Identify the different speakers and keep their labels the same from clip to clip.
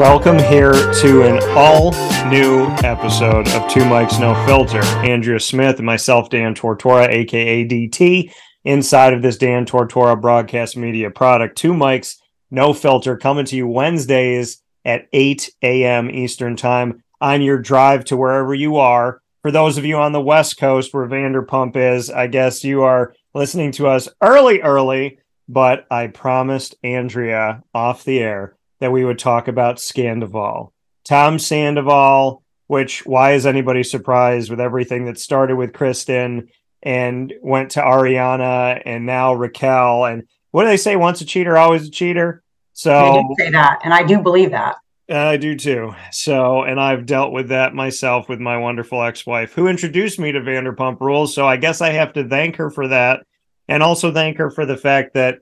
Speaker 1: Welcome here to an all new episode of Two Mics No Filter. Andrea Smith and myself, Dan Tortora, aka DT, inside of this Dan Tortora broadcast media product. Two Mics No Filter coming to you Wednesdays at 8 a.m. Eastern Time on your drive to wherever you are. For those of you on the West Coast where Vanderpump is, I guess you are listening to us early, early, but I promised Andrea off the air that we would talk about Scandoval. Tom Sandoval, which why is anybody surprised with everything that started with Kristen and went to Ariana and now Raquel and what do they say? Once a cheater, always a cheater. So
Speaker 2: they do say that, and I do believe that.
Speaker 1: I do too. So, and I've dealt with that myself with my wonderful ex-wife who introduced me to Vanderpump Rules. So I guess I have to thank her for that, and also thank her for the fact that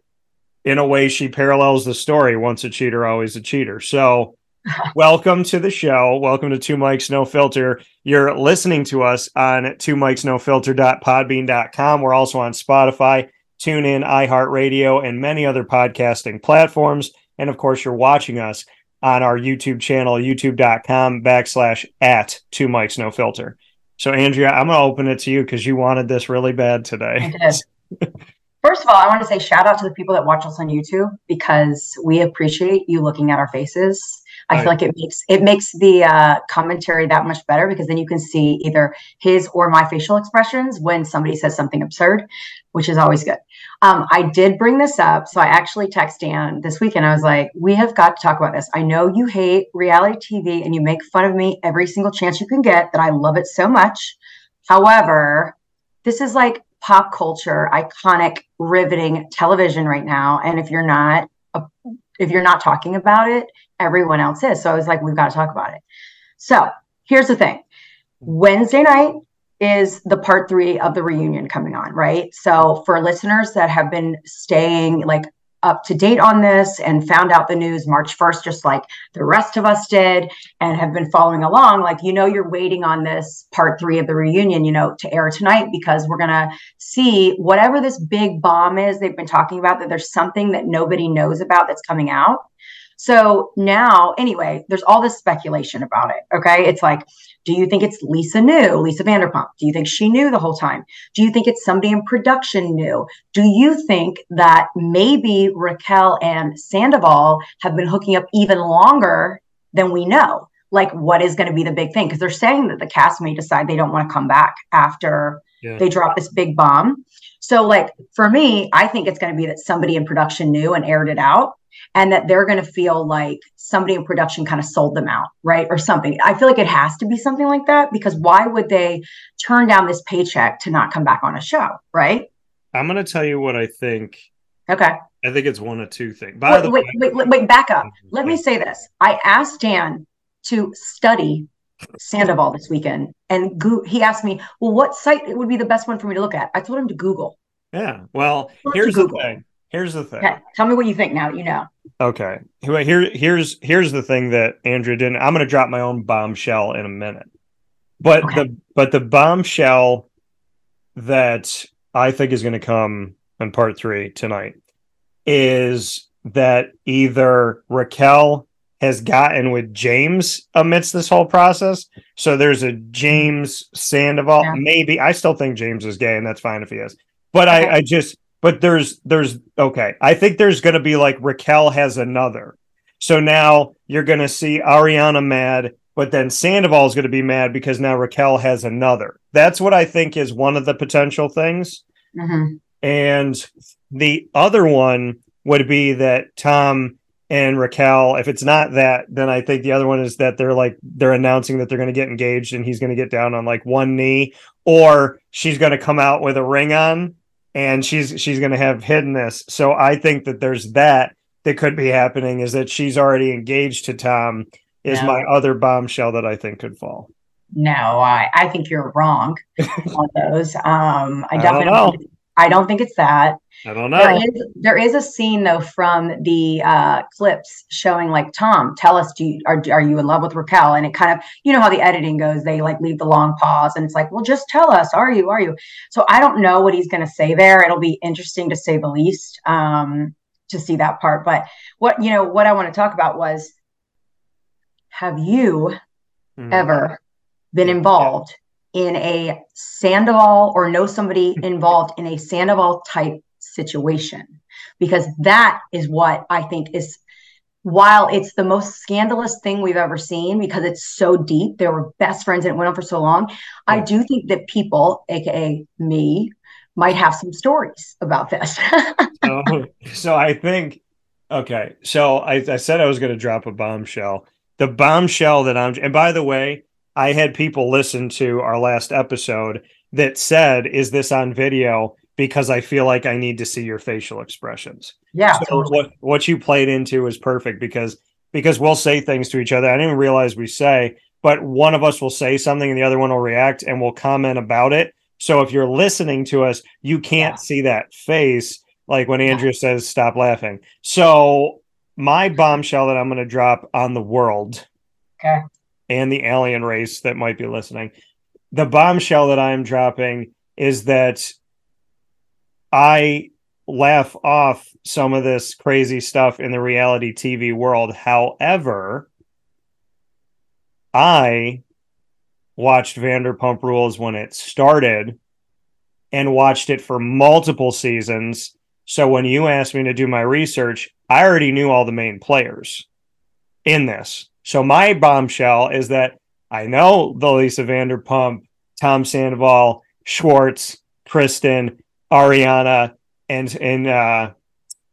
Speaker 1: in a way she parallels the story once a cheater always a cheater. So welcome to the show. Welcome to two mics no filter. You're listening to us on two mics no filter.podbean.com we're also on spotify tune in iheartradio and many other podcasting platforms. And of course you're watching us on our youtube channel youtube.com backslash at two mics no filter. So andrea i'm going to open it to you because you wanted this really bad today
Speaker 2: First of all, I want to say shout out to the people that watch us on YouTube because we appreciate you looking at our faces. I right. feel like it makes it makes the uh, commentary that much better because then you can see either his or my facial expressions when somebody says something absurd, which is always good. Um, I did bring this up, so I actually texted Dan this weekend. I was like, "We have got to talk about this. I know you hate reality TV and you make fun of me every single chance you can get. That I love it so much. However, this is like pop culture, iconic, riveting television right now. And if you're not, uh, if you're not talking about it, everyone else is. So I was like, we've got to talk about it. So here's the thing Wednesday night is the part three of the reunion coming on, right? So for listeners that have been staying like up to date on this and found out the news March 1st, just like the rest of us did, and have been following along, like, you know, you're waiting on this part three of the reunion, you know, to air tonight because we're going to see whatever this big bomb is they've been talking about, that there's something that nobody knows about that's coming out. So now, anyway, there's all this speculation about it. Okay. It's like, do you think it's Lisa knew, Lisa Vanderpump? Do you think she knew the whole time? Do you think it's somebody in production knew? Do you think that maybe Raquel and Sandoval have been hooking up even longer than we know? Like, what is going to be the big thing? Because they're saying that the cast may decide they don't want to come back after yeah. they drop this big bomb. So, like, for me, I think it's going to be that somebody in production knew and aired it out and that they're going to feel like somebody in production kind of sold them out, right? Or something. I feel like it has to be something like that because why would they turn down this paycheck to not come back on a show, right?
Speaker 1: I'm going to tell you what I think.
Speaker 2: Okay.
Speaker 1: I think it's one of two things. By
Speaker 2: wait, the wait, way, wait, wait, wait, back up. Let me say this. I asked Dan to study Sandoval this weekend, and go- he asked me, "Well, what site would be the best one for me to look at?" I told him to Google.
Speaker 1: Yeah. Well, here's the thing. Here's the thing. Okay.
Speaker 2: Tell me what you think now that you know.
Speaker 1: Okay. Here, here's here's the thing that Andrea didn't. I'm going to drop my own bombshell in a minute, but okay. the but the bombshell that I think is going to come in part three tonight is that either Raquel has gotten with James amidst this whole process. So there's a James Sandoval. Yeah. Maybe I still think James is gay, and that's fine if he is. But okay. I, I just but there's there's okay. I think there's going to be like Raquel has another. So now you're going to see Ariana mad, but then Sandoval is going to be mad because now Raquel has another. That's what I think is one of the potential things. Mm-hmm. And the other one would be that Tom and Raquel, if it's not that, then I think the other one is that they're like they're announcing that they're going to get engaged and he's going to get down on like one knee, or she's going to come out with a ring on and she's she's going to have hidden this. So I think that there's that that could be happening is that she's already engaged to Tom is no. my other bombshell that I think could fall.
Speaker 2: No, I, I think you're wrong on those. Um, I, I definitely I don't think it's that.
Speaker 1: I don't know.
Speaker 2: There is, there is a scene though from the uh, clips showing like Tom, tell us, do you, are are you in love with Raquel? And it kind of, you know how the editing goes. They like leave the long pause, and it's like, well, just tell us, are you, are you? So I don't know what he's going to say there. It'll be interesting to say the least um, to see that part. But what you know, what I want to talk about was have you mm. ever been involved in a Sandoval or know somebody involved in a Sandoval type situation? Because that is what I think is while it's the most scandalous thing we've ever seen because it's so deep, they were best friends and it went on for so long. I do think that people, aka me, might have some stories about this.
Speaker 1: so, so, I think, okay. So I, I said I was going to drop a bombshell. The bombshell that I'm, and by the way, I had people listen to our last episode that said, "Is this on video?" Because I feel like I need to see your facial expressions.
Speaker 2: Yeah.
Speaker 1: So totally. what what you played into is perfect because because we'll say things to each other. I didn't even realize we say, but one of us will say something and the other one will react and we'll comment about it. So if you're listening to us, you can't yeah. see that face like when Andrea yeah. says stop laughing. So my bombshell that I'm going to drop on the world
Speaker 2: okay.
Speaker 1: and the alien race that might be listening. The bombshell that I'm dropping is that I laugh off some of this crazy stuff in the reality TV world. However, I watched Vanderpump Rules when it started and watched it for multiple seasons. So when you asked me to do my research, I already knew all the main players in this. So my bombshell is that I know the Lisa Vanderpump, Tom Sandoval, Schwartz, Kristen, Ariana, and and uh,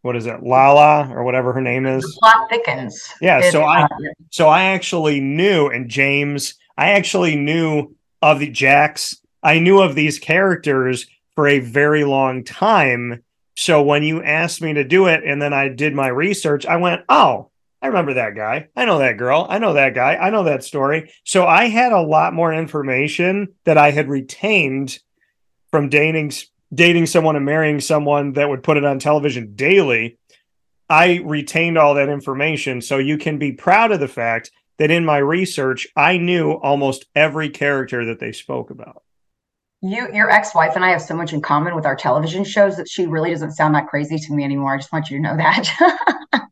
Speaker 1: what is it, Lala or whatever her name is.
Speaker 2: The plot thickens.
Speaker 1: Yeah, so I so I actually knew, and James, I actually knew of the Jax. I knew of these characters for a very long time. So when you asked me to do it, and then I did my research, I went, oh. I remember that guy. I know that girl. I know that guy. I know that story. So I had a lot more information that I had retained from dating dating someone and marrying someone that would put it on television daily, I retained all that information. So you can be proud of the fact that in my research, I knew almost every character that they spoke about.
Speaker 2: You, your ex-wife, and I have so much in common with our television shows that she really doesn't sound that crazy to me anymore. I just want you to know that.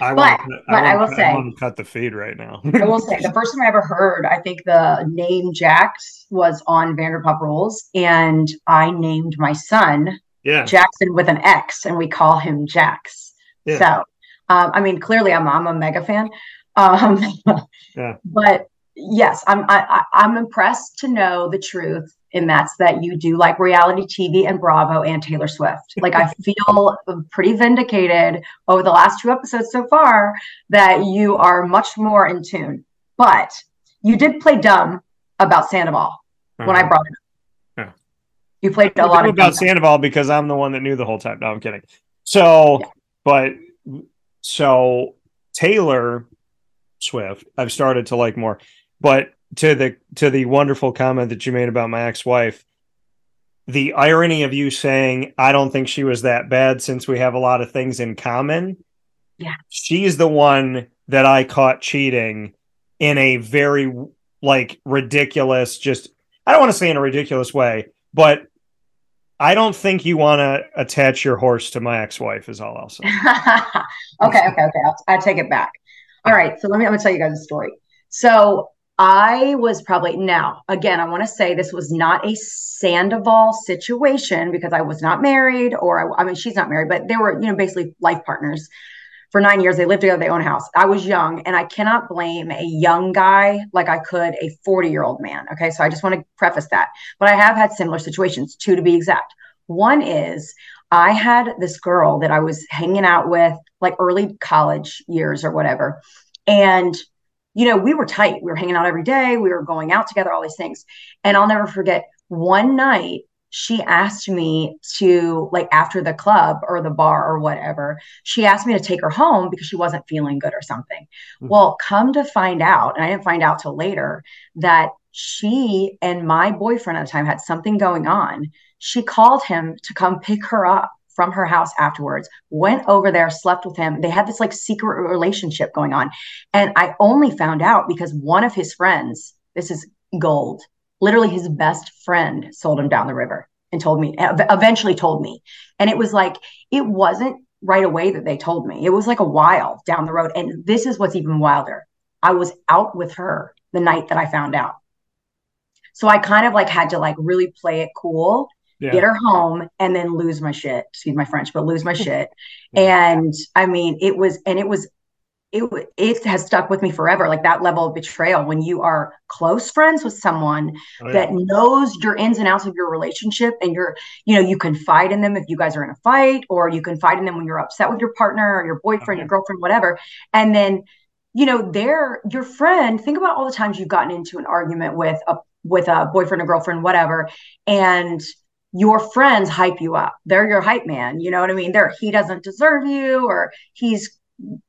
Speaker 1: I but, want, but I, want, I will say, I cut the feed right now.
Speaker 2: I will say, the first time I ever heard, I think the name Jax was on Vanderpump Rules, and I named my son
Speaker 1: yeah.
Speaker 2: Jackson with an X, and we call him Jax. Yeah. So, um, I mean, clearly, I'm I'm a mega fan. Um, yeah. But yes, I'm I, I'm impressed to know the truth and that's that you do like reality TV and Bravo and Taylor Swift. Like I feel pretty vindicated over the last two episodes so far that you are much more in tune. But you did play dumb about Sandoval when I uh-huh. brought it up. Yeah. You played a lot
Speaker 1: about Sandoval because I'm the one that knew the whole time. No, I'm kidding. So, yeah. but so Taylor Swift, I've started to like more, but to the to the wonderful comment that you made about my ex-wife the irony of you saying i don't think she was that bad since we have a lot of things in common.
Speaker 2: Yeah.
Speaker 1: She's the one that i caught cheating in a very like ridiculous just i don't want to say in a ridiculous way but i don't think you want to attach your horse to my ex-wife is all i'll say.
Speaker 2: Okay okay okay. I'll, I'll take it back. All right so let me i'm gonna tell you guys a story. So I was probably now again. I want to say this was not a Sandoval situation because I was not married, or I, I, mean, she's not married, but they were, you know, basically life partners for nine years. They lived together, they own a house. I was young, and I cannot blame a young guy like I could a forty-year-old man. Okay, so I just want to preface that. But I have had similar situations, two to be exact. One is I had this girl that I was hanging out with, like early college years or whatever, and you know, we were tight. We were hanging out every day. We were going out together, all these things. And I'll never forget one night she asked me to like after the club or the bar or whatever she asked me to take her home because she wasn't feeling good or something mm-hmm. well come to find out and i didn't find out till later that she and my boyfriend at the time had something going on she called him to come pick her up from her house afterwards, went over there, slept with him. They had this like secret relationship going on. And I only found out because one of his friends, this is gold, literally his best friend sold him down the river and told me, eventually told me. And it was like, it wasn't right away that they told me. It was like a while down the road. And this is what's even wilder. I was out with her the night that I found out. So I kind of like had to like really play it cool, yeah. get her home, and then lose my shit. Excuse my French, but lose my shit. Yeah. And I mean, it was, and it was it it has stuck with me forever like that level of betrayal when you are close friends with someone oh, yeah. that knows your ins and outs of your relationship and you're you know you confide in them if you guys are in a fight or you confide in them when you're upset with your partner or your boyfriend okay. your girlfriend whatever and then you know they're your friend think about all the times you've gotten into an argument with a with a boyfriend or girlfriend whatever and your friends hype you up. They're your hype man. You know what I mean? They're he doesn't deserve you or he's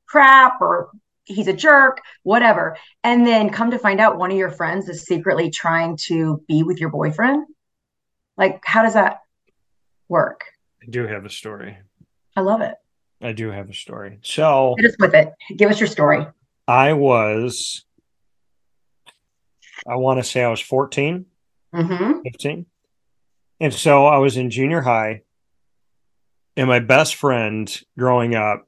Speaker 2: crap or he's a jerk, whatever. And then come to find out one of your friends is secretly trying to be with your boyfriend. Like, how does that work?
Speaker 1: I do have a story.
Speaker 2: I love it.
Speaker 1: I do have a story. So
Speaker 2: hit us with it. Give us your story.
Speaker 1: I was, I want to say I was 14,
Speaker 2: mm-hmm.
Speaker 1: 15. And so I was in junior high. And my best friend growing up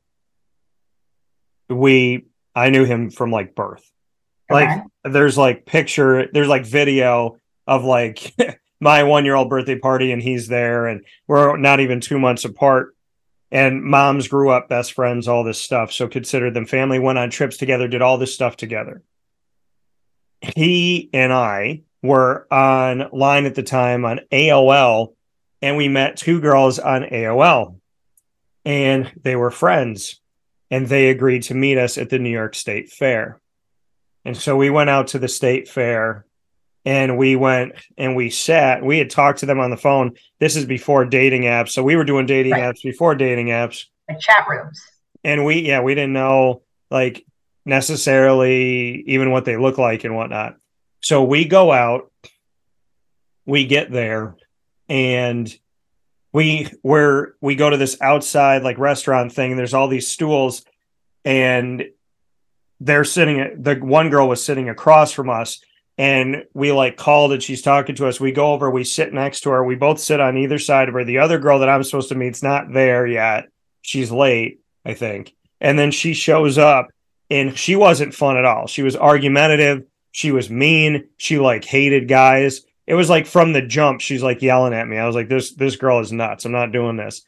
Speaker 1: we I knew him from like birth. Okay. Like there's like picture, there's like video of like my one year old birthday party and he's there and we're not even two months apart. And moms grew up best friends, all this stuff. So considered them family, went on trips together, did all this stuff together. He and I were online at the time on AOL and we met two girls on AOL and they were friends and they agreed to meet us at the New York State Fair. And so we went out to the state fair and we went and we sat. We had talked to them on the phone. This is before dating apps. So we were doing dating right. apps before dating apps.
Speaker 2: Like chat rooms.
Speaker 1: And we, yeah, we didn't know like necessarily even what they look like and whatnot. So we go out, we get there, and we where we go to this outside like restaurant thing there's all these stools and they're sitting the one girl was sitting across from us and we like called and she's talking to us. We go over we sit next to her. We both sit on either side of her. The other girl that i'm supposed to meet's not there yet. She's late i think. And then she shows up and she wasn't fun at all. She was argumentative she was mean she like hated guys it was like from the jump, she's like yelling at me. I was like, this this girl is nuts. I'm not doing this.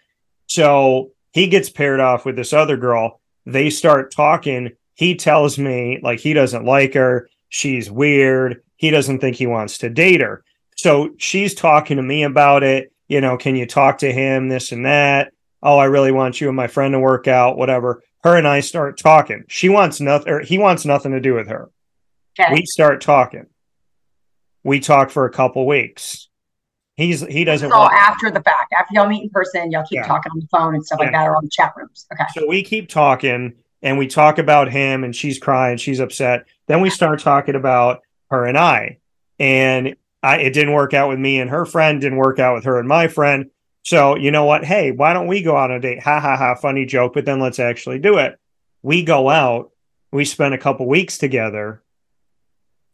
Speaker 1: So he gets paired off with this other girl. They start talking. He tells me like he doesn't like her. She's weird. He doesn't think he wants to date her. So she's talking to me about it. You know, can you talk to him? This and that. Oh, I really want you and my friend to work out, whatever. Her and I start talking. She wants nothing, or he wants nothing to do with her. Okay. We start talking we talk for a couple weeks. He's he doesn't.
Speaker 2: all after the fact, after y'all meet in person, y'all keep yeah. talking on the phone and stuff yeah. like that, or on the chat rooms. Okay.
Speaker 1: So we keep talking, and we talk about him, and she's crying, she's upset. Then we start talking about her and I, and I it didn't work out with me and her friend, didn't work out with her and my friend. So you know what? Hey, why don't we go out on a date? Ha ha ha! Funny joke, but then let's actually do it. We go out. We spend a couple weeks together.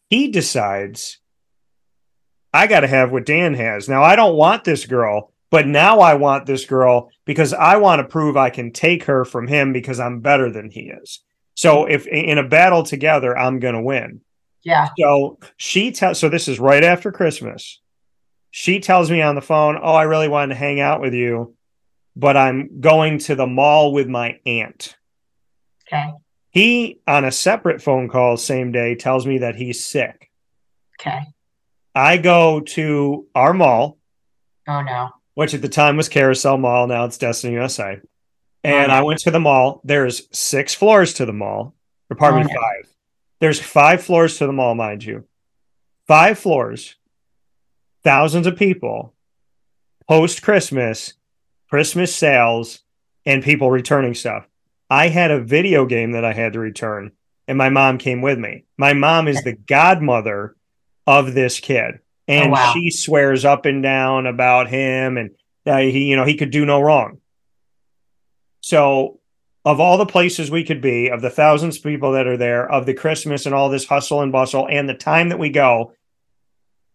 Speaker 1: He decides I got to have what Dan has. Now, I don't want this girl, but now I want this girl because I want to prove I can take her from him because I'm better than he is. So if in a battle together, I'm going to win.
Speaker 2: Yeah.
Speaker 1: So she tells, so this is right after Christmas. She tells me on the phone, Oh, I really wanted to hang out with you, but I'm going to the mall with my aunt.
Speaker 2: Okay.
Speaker 1: He, on a separate phone call, same day, tells me that he's sick.
Speaker 2: Okay.
Speaker 1: I go to our mall.
Speaker 2: Oh no.
Speaker 1: Which at the time was Carousel Mall. Now it's Destiny USA. And oh, no. I went to the mall. There's six floors to the mall. Pardon oh, no. five. There's five floors to the mall, mind you. Five floors, thousands of people, post Christmas, Christmas sales, and people returning stuff. I had a video game that I had to return, and my mom came with me. My mom is the godmother of this kid. And oh, wow. she swears up and down about him and that he, you know, he could do no wrong. So, of all the places we could be, of the thousands of people that are there, of the Christmas and all this hustle and bustle, and the time that we go,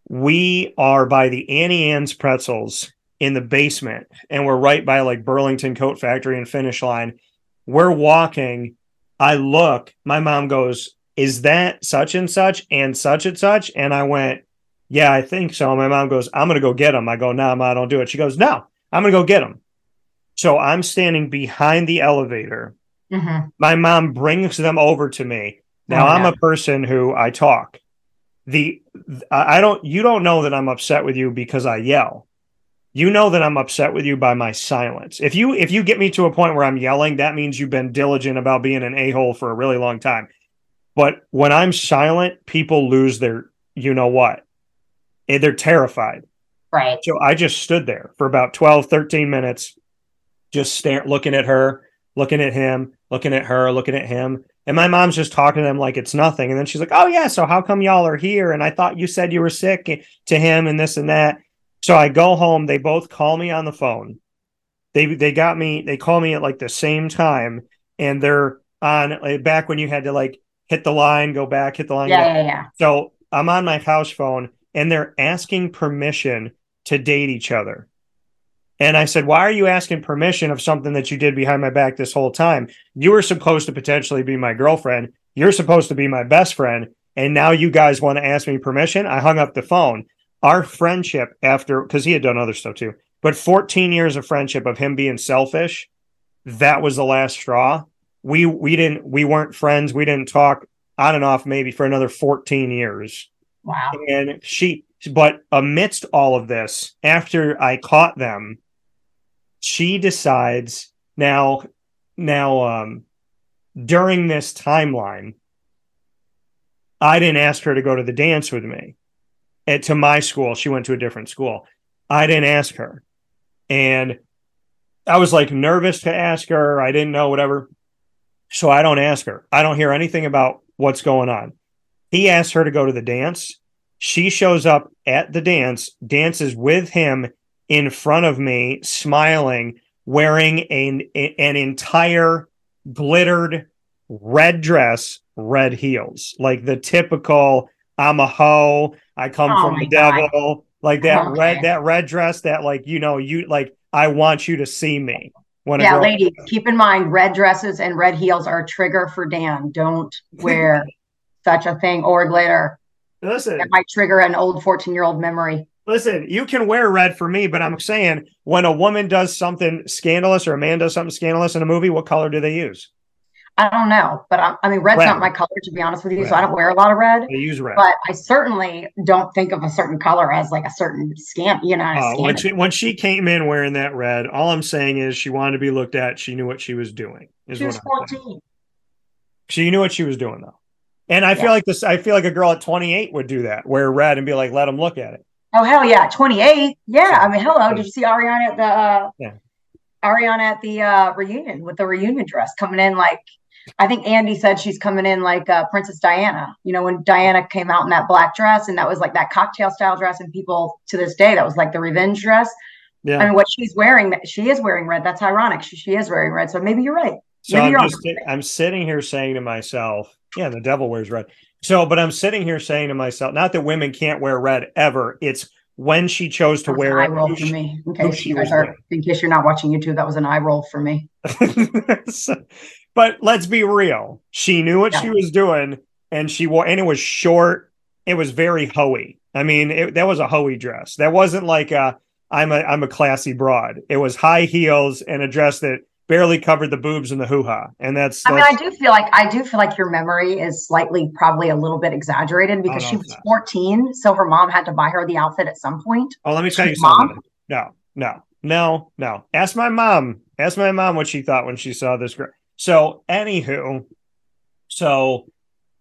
Speaker 1: we are by the Auntie Anne's pretzels in the basement, and we're right by like Burlington Coat Factory and Finish Line. We're walking. I look, my mom goes, is that such and such and such and such? And I went, yeah, I think so. My mom goes, I'm going to go get him. I go, no, nah, I don't do it. She goes, no, I'm going to go get him. So I'm standing behind the elevator. Mm-hmm. My mom brings them over to me. Now oh, I'm yeah. a person who I talk. The I don't you don't know that I'm upset with you because I yell. You know that I'm upset with you by my silence. If you if you get me to a point where I'm yelling, that means you've been diligent about being an a-hole for a really long time. But when I'm silent, people lose their you know what. They're terrified.
Speaker 2: Right.
Speaker 1: So I just stood there for about 12, 13 minutes, just staring, looking at her, looking at him, looking at her, looking at him. And my mom's just talking to them like it's nothing. And then she's like, Oh, yeah. So how come y'all are here? And I thought you said you were sick to him and this and that. So I go home. They both call me on the phone. They they got me, they call me at like the same time. And they're on like, back when you had to like hit the line, go back, hit the line.
Speaker 2: Yeah, yeah, yeah.
Speaker 1: So I'm on my house phone and they're asking permission to date each other. And I said, Why are you asking permission of something that you did behind my back this whole time? You were supposed to potentially be my girlfriend. You're supposed to be my best friend. And now you guys want to ask me permission? I hung up the phone. Our friendship, after, because he had done other stuff too, but 14 years of friendship of him being selfish, that was the last straw. We we didn't we weren't friends. We didn't talk on and off maybe for another 14 years.
Speaker 2: Wow.
Speaker 1: And she but amidst all of this, after I caught them, she decides now now um during this timeline i didn't ask her to go to the dance with me at to my school she went to a different school. I didn't ask her. And i was like nervous to ask her. I didn't know whatever. So i don't ask her. I don't hear anything about what's going on. He asks her to go to the dance. She shows up at the dance dances with him in front of me, smiling, wearing an, an entire glittered red dress, red heels, like the typical I'm a hoe, I come oh from the God. devil, like that oh, okay. red that red dress that like you know you like I want you to see me.
Speaker 2: When yeah, ladies, keep in mind red dresses and red heels are a trigger for Dan. Don't wear such a thing or glitter.
Speaker 1: Listen,
Speaker 2: that might trigger an old 14 year old memory.
Speaker 1: Listen, you can wear red for me, but I'm saying when a woman does something scandalous or a man does something scandalous in a movie, what color do they use?
Speaker 2: I don't know, but I, I mean, red's red. not my color to be honest with you, red. so I don't wear a lot of red.
Speaker 1: They use red,
Speaker 2: but I certainly don't think of a certain color as like a certain scam. You know, uh,
Speaker 1: when she when she came in wearing that red, all I'm saying is she wanted to be looked at. She knew what she was doing.
Speaker 2: she was 14.
Speaker 1: She knew what she was doing though, and I yeah. feel like this. I feel like a girl at 28 would do that, wear red, and be like, "Let them look at it."
Speaker 2: Oh hell yeah, 28. Yeah, I mean, hello. Did you see Ariana at the uh, yeah. Ariana at the uh, reunion with the reunion dress coming in like I think Andy said she's coming in like uh, Princess Diana. You know, when Diana came out in that black dress and that was like that cocktail style dress, and people to this day that was like the revenge dress. Yeah. I mean, what she's wearing, that she is wearing red. That's ironic. She, she is wearing red. So maybe you're right.
Speaker 1: So
Speaker 2: maybe
Speaker 1: I'm, just, I'm sitting here saying to myself, yeah, the devil wears red. So, but I'm sitting here saying to myself, not that women can't wear red ever. It's when she chose to wear
Speaker 2: eye it. roll for me. In case, you guys are, in case you're not watching YouTube, that was an eye roll for me.
Speaker 1: but let's be real. She knew what yeah. she was doing, and she wore, and it was short. It was very hoey. I mean, it, that was a hoey dress. That wasn't like a I'm a I'm a classy broad. It was high heels and a dress that barely covered the boobs and the hoo ha. And that's,
Speaker 2: I mean, I do feel like I do feel like your memory is slightly probably a little bit exaggerated because she was that. 14. So her mom had to buy her the outfit at some point.
Speaker 1: Oh, let me tell you mom? something. No, no, no, no. Ask my mom. Ask my mom what she thought when she saw this girl. So, anywho, so,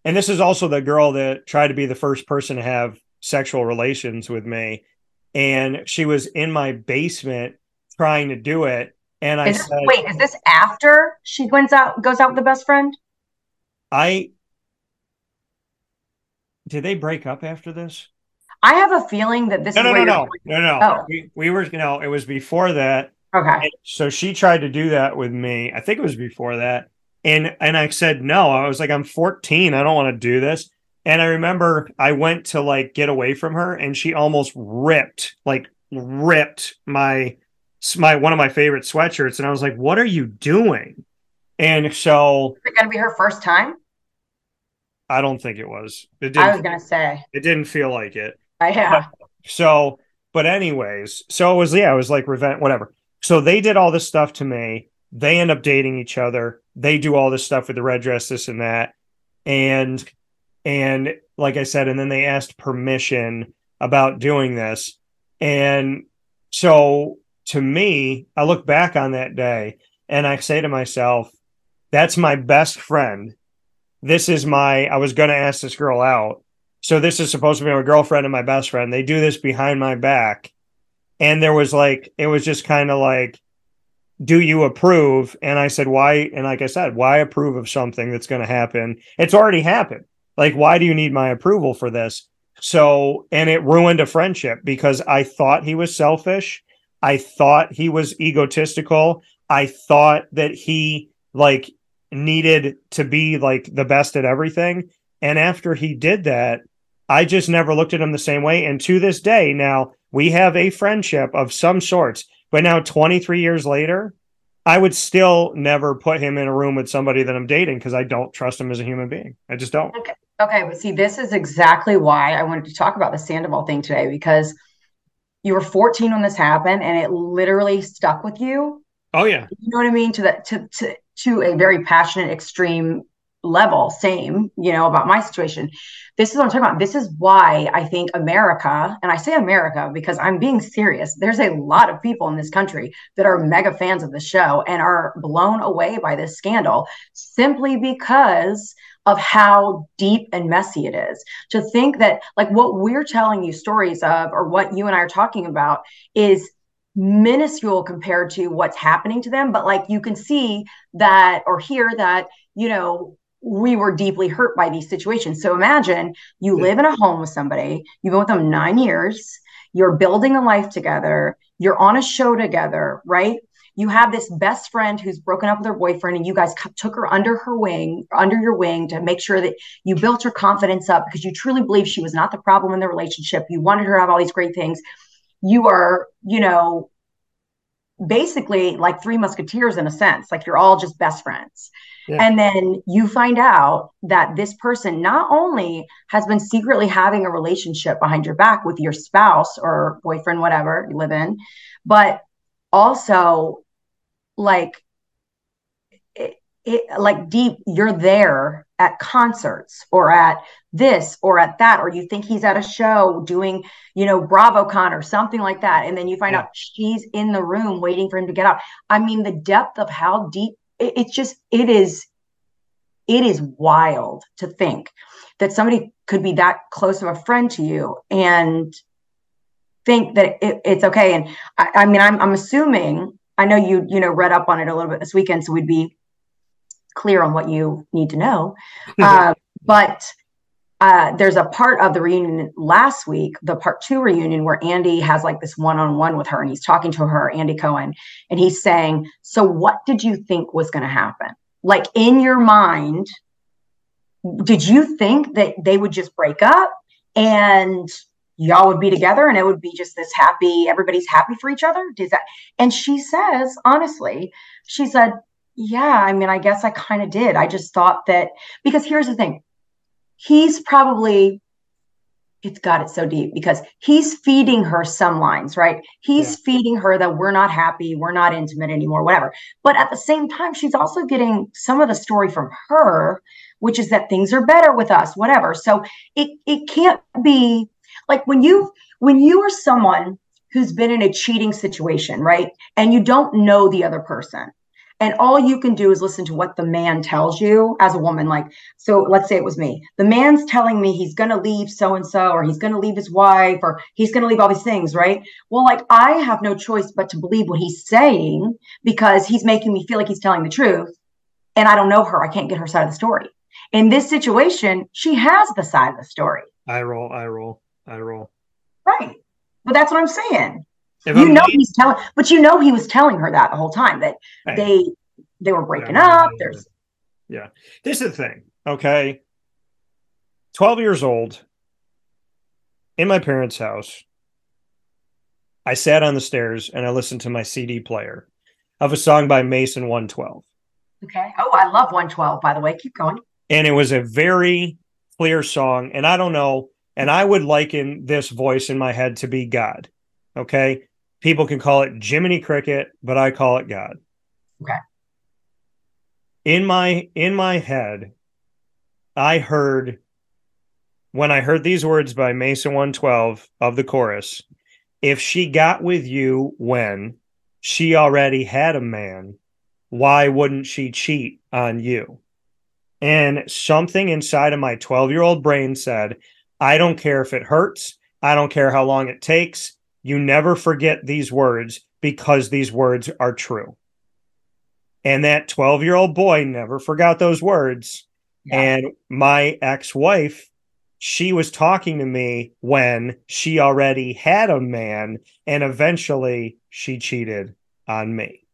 Speaker 1: and this is also the girl that tried to be the first person to have sexual relations with me. And she was in my basement trying to do it and I
Speaker 2: is
Speaker 1: said,
Speaker 2: "Wait, is this after she goes out goes out with the best friend?"
Speaker 1: I did they break up after this?
Speaker 2: I have a feeling that this.
Speaker 1: No, no, no, no, no, no. Oh. We, we were, you know, it was before that.
Speaker 2: Okay.
Speaker 1: so she tried to do that with me. I think it was before that, and and I said no. I was like, I'm 14. I don't want to do this. And I remember I went to like get away from her, and she almost ripped, like ripped my my one of my favorite sweatshirts, and I was like, "What are you doing?" And so,
Speaker 2: is it going to be her first time?
Speaker 1: I don't think it was. It did
Speaker 2: I was gonna say
Speaker 1: it didn't feel like it.
Speaker 2: I yeah.
Speaker 1: So, but anyways, so it was yeah, it was like revenge, whatever. So they did all this stuff to me. They end up dating each other. They do all this stuff with the red dress, this and that, and and like I said, and then they asked permission about doing this, and so to me, I look back on that day and I say to myself, that's my best friend. This is my, I was going to ask this girl out. So this is supposed to be my girlfriend and my best friend. They do this behind my back. And there was like, it was just kind of like, do you approve? And I said, why? And like I said, why approve of something that's going to happen? It's already happened. Like, why do you need my approval for this? So, and it ruined a friendship because I thought he was selfish. I thought he was egotistical. I thought that he like needed to be like the best at everything. And after he did that, I just never looked at him the same way. And to this day, now we have a friendship of some sorts. But now, 23 years later, I would still never put him in a room with somebody that I'm dating because I don't trust him as a human being. I just don't.
Speaker 2: Okay. Okay. But see, this is exactly why I wanted to talk about the Sandoval thing today because you were 14 when this happened and it literally stuck with you.
Speaker 1: Oh yeah.
Speaker 2: You know what I mean? To that to to to a very passionate, extreme level. Same, you know, about my situation. This is what I'm talking about. This is why I think America, and I say America because I'm being serious. There's a lot of people in this country that are mega fans of the show and are blown away by this scandal simply because of how deep and messy it is. To think that, like, what we're telling you stories of, or what you and I are talking about, is minuscule compared to what's happening to them. But, like, you can see that or hear that, you know, we were deeply hurt by these situations. So imagine you live in a home with somebody, you've been with them nine years, you're building a life together, you're on a show together, right? you have this best friend who's broken up with her boyfriend and you guys took her under her wing under your wing to make sure that you built her confidence up because you truly believe she was not the problem in the relationship you wanted her to have all these great things you are you know basically like three musketeers in a sense like you're all just best friends yeah. and then you find out that this person not only has been secretly having a relationship behind your back with your spouse or boyfriend whatever you live in but also like it, it, like deep you're there at concerts or at this or at that or you think he's at a show doing you know bravocon or something like that and then you find yeah. out she's in the room waiting for him to get out i mean the depth of how deep it, it's just it is it is wild to think that somebody could be that close of a friend to you and think that it, it's okay and I, I mean I'm, I'm assuming I know you you know read up on it a little bit this weekend, so we'd be clear on what you need to know. uh, but uh, there's a part of the reunion last week, the part two reunion, where Andy has like this one on one with her and he's talking to her, Andy Cohen, and he's saying, So, what did you think was going to happen? Like in your mind, did you think that they would just break up and y'all would be together and it would be just this happy everybody's happy for each other does that and she says honestly she said yeah i mean i guess i kind of did i just thought that because here's the thing he's probably it's got it so deep because he's feeding her some lines right he's yeah. feeding her that we're not happy we're not intimate anymore whatever but at the same time she's also getting some of the story from her which is that things are better with us whatever so it it can't be like when you when you are someone who's been in a cheating situation, right? And you don't know the other person. And all you can do is listen to what the man tells you as a woman. Like, so let's say it was me. The man's telling me he's going to leave so and so, or he's going to leave his wife, or he's going to leave all these things, right? Well, like, I have no choice but to believe what he's saying because he's making me feel like he's telling the truth. And I don't know her. I can't get her side of the story. In this situation, she has the side of the story.
Speaker 1: I roll, I roll. I roll.
Speaker 2: Right. But that's what I'm saying. If you I'm know he's telling but you know he was telling her that the whole time that hey. they they were breaking yeah, up. There's
Speaker 1: yeah. This is the thing. Okay. 12 years old in my parents' house. I sat on the stairs and I listened to my CD player of a song by Mason 112.
Speaker 2: Okay. Oh, I love 112, by the way. Keep going.
Speaker 1: And it was a very clear song, and I don't know, and I would liken this voice in my head to be God. Okay. People can call it Jiminy Cricket, but I call it God.
Speaker 2: Okay.
Speaker 1: In my in my head, I heard when I heard these words by Mason 112 of the chorus, if she got with you when she already had a man, why wouldn't she cheat on you? And something inside of my 12 year old brain said, I don't care if it hurts. I don't care how long it takes. You never forget these words because these words are true. And that 12 year old boy never forgot those words. Yeah. And my ex wife, she was talking to me when she already had a man and eventually she cheated on me.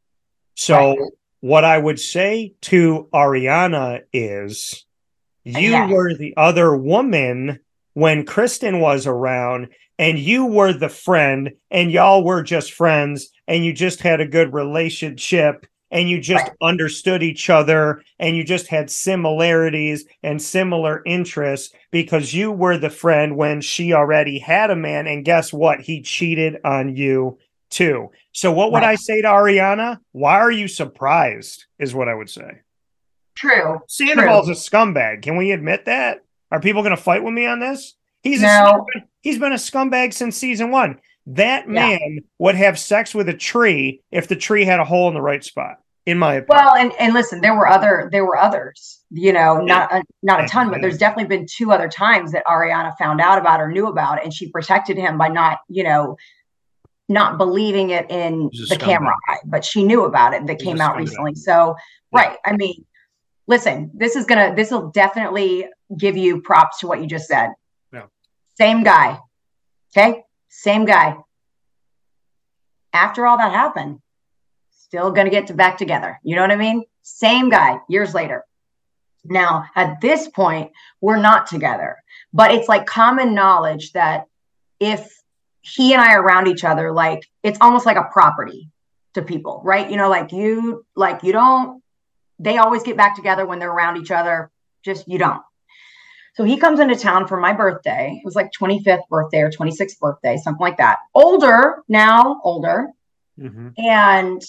Speaker 1: So, right. what I would say to Ariana is you yes. were the other woman when Kristen was around and you were the friend and y'all were just friends and you just had a good relationship and you just right. understood each other and you just had similarities and similar interests because you were the friend when she already had a man and guess what? He cheated on you too. So what would right. i say to ariana? Why are you surprised is what i would say.
Speaker 2: True.
Speaker 1: Sandoval's true. a scumbag. Can we admit that? Are people going to fight with me on this he's
Speaker 2: no.
Speaker 1: a, he's been a scumbag since season one that man yeah. would have sex with a tree if the tree had a hole in the right spot. In my opinion.
Speaker 2: Well, and and listen, there were other there were others. You know, not a, not a ton, but there's definitely been two other times that Ariana found out about or knew about, and she protected him by not, you know, not believing it in the camera eye, but she knew about it that came out recently. So, yeah. right. I mean, listen, this is gonna this will definitely give you props to what you just said. Same guy. Okay. Same guy. After all that happened, still going to get to back together. You know what I mean? Same guy years later. Now, at this point, we're not together, but it's like common knowledge that if he and I are around each other, like it's almost like a property to people, right? You know, like you, like you don't, they always get back together when they're around each other. Just you don't. So he comes into town for my birthday. It was like 25th birthday or 26th birthday, something like that. Older now, older. Mm-hmm. And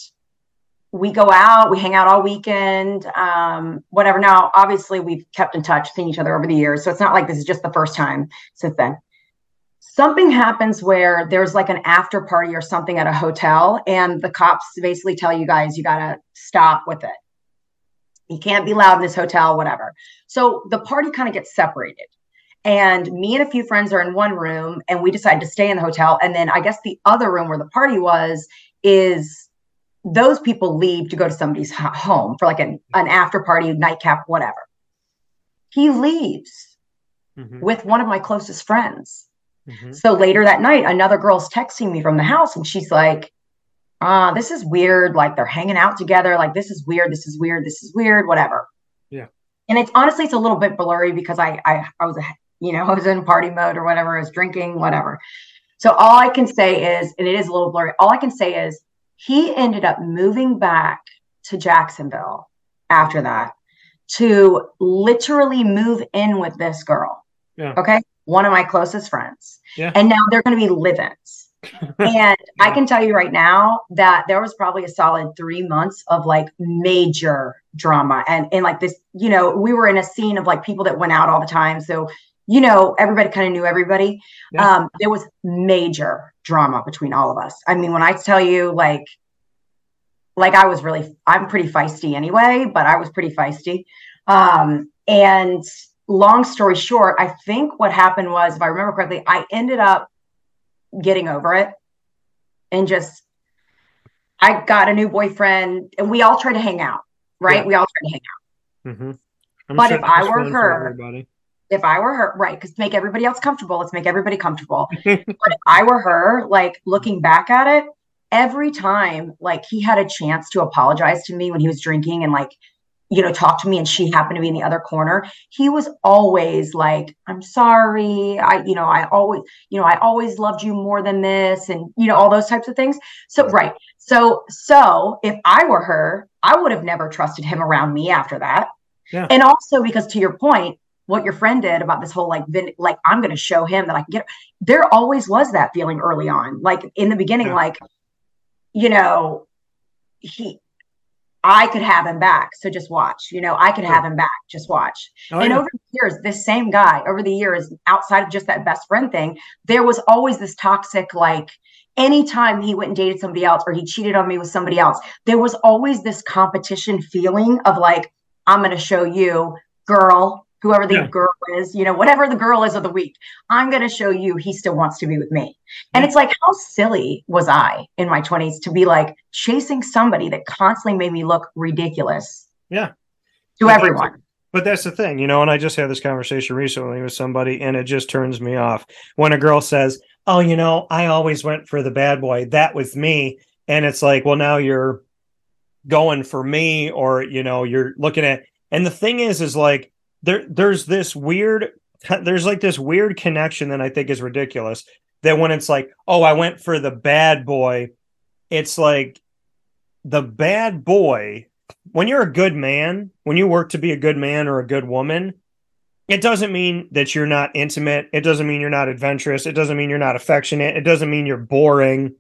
Speaker 2: we go out, we hang out all weekend, um, whatever. Now, obviously, we've kept in touch, seen each other over the years. So it's not like this is just the first time since then. Something happens where there's like an after party or something at a hotel, and the cops basically tell you guys, you got to stop with it. You can't be loud in this hotel, whatever. So the party kind of gets separated. And me and a few friends are in one room, and we decide to stay in the hotel. And then I guess the other room where the party was is those people leave to go to somebody's home for like an, an after party, nightcap, whatever. He leaves mm-hmm. with one of my closest friends. Mm-hmm. So later that night, another girl's texting me from the house, and she's like, uh, this is weird. Like they're hanging out together. Like this is weird. This is weird. This is weird. Whatever.
Speaker 1: Yeah.
Speaker 2: And it's honestly, it's a little bit blurry because I, I, I was, you know, I was in party mode or whatever. I was drinking, whatever. So all I can say is, and it is a little blurry. All I can say is, he ended up moving back to Jacksonville after that to literally move in with this girl.
Speaker 1: Yeah.
Speaker 2: Okay. One of my closest friends.
Speaker 1: Yeah.
Speaker 2: And now they're going to be live ins and. I can tell you right now that there was probably a solid three months of like major drama. And and like this, you know, we were in a scene of like people that went out all the time. So, you know, everybody kind of knew everybody. Yeah. Um, there was major drama between all of us. I mean, when I tell you like like I was really I'm pretty feisty anyway, but I was pretty feisty. Um, and long story short, I think what happened was, if I remember correctly, I ended up getting over it and just I got a new boyfriend and we all try to hang out, right? Yeah. We all try to hang out. Mm-hmm. But if I were her, if I were her, right, because to make everybody else comfortable, let's make everybody comfortable. but if I were her, like looking back at it, every time like he had a chance to apologize to me when he was drinking and like you know, talk to me and she happened to be in the other corner, he was always like, I'm sorry. I, you know, I always, you know, I always loved you more than this and, you know, all those types of things. So, right. So, so if I were her, I would have never trusted him around me after that.
Speaker 1: Yeah.
Speaker 2: And also because to your point, what your friend did about this whole like vin- like I'm going to show him that I can get. There always was that feeling early on, like in the beginning, yeah. like you know, he I could have him back. So just watch, you know, I could have him back. Just watch. Oh, and yeah. over the years, this same guy, over the years, outside of just that best friend thing, there was always this toxic, like, anytime he went and dated somebody else or he cheated on me with somebody else, there was always this competition feeling of like, I'm going to show you, girl, whoever the yeah. girl is, you know, whatever the girl is of the week, I'm going to show you he still wants to be with me. And it's like, how silly was I in my 20s to be like chasing somebody that constantly made me look ridiculous?
Speaker 1: Yeah.
Speaker 2: To but everyone.
Speaker 1: That's, but that's the thing, you know, and I just had this conversation recently with somebody and it just turns me off when a girl says, Oh, you know, I always went for the bad boy. That was me. And it's like, well, now you're going for me, or, you know, you're looking at, and the thing is, is like, there there's this weird there's like this weird connection that I think is ridiculous. That when it's like, oh, I went for the bad boy, it's like the bad boy. When you're a good man, when you work to be a good man or a good woman, it doesn't mean that you're not intimate. It doesn't mean you're not adventurous. It doesn't mean you're not affectionate. It doesn't mean you're boring.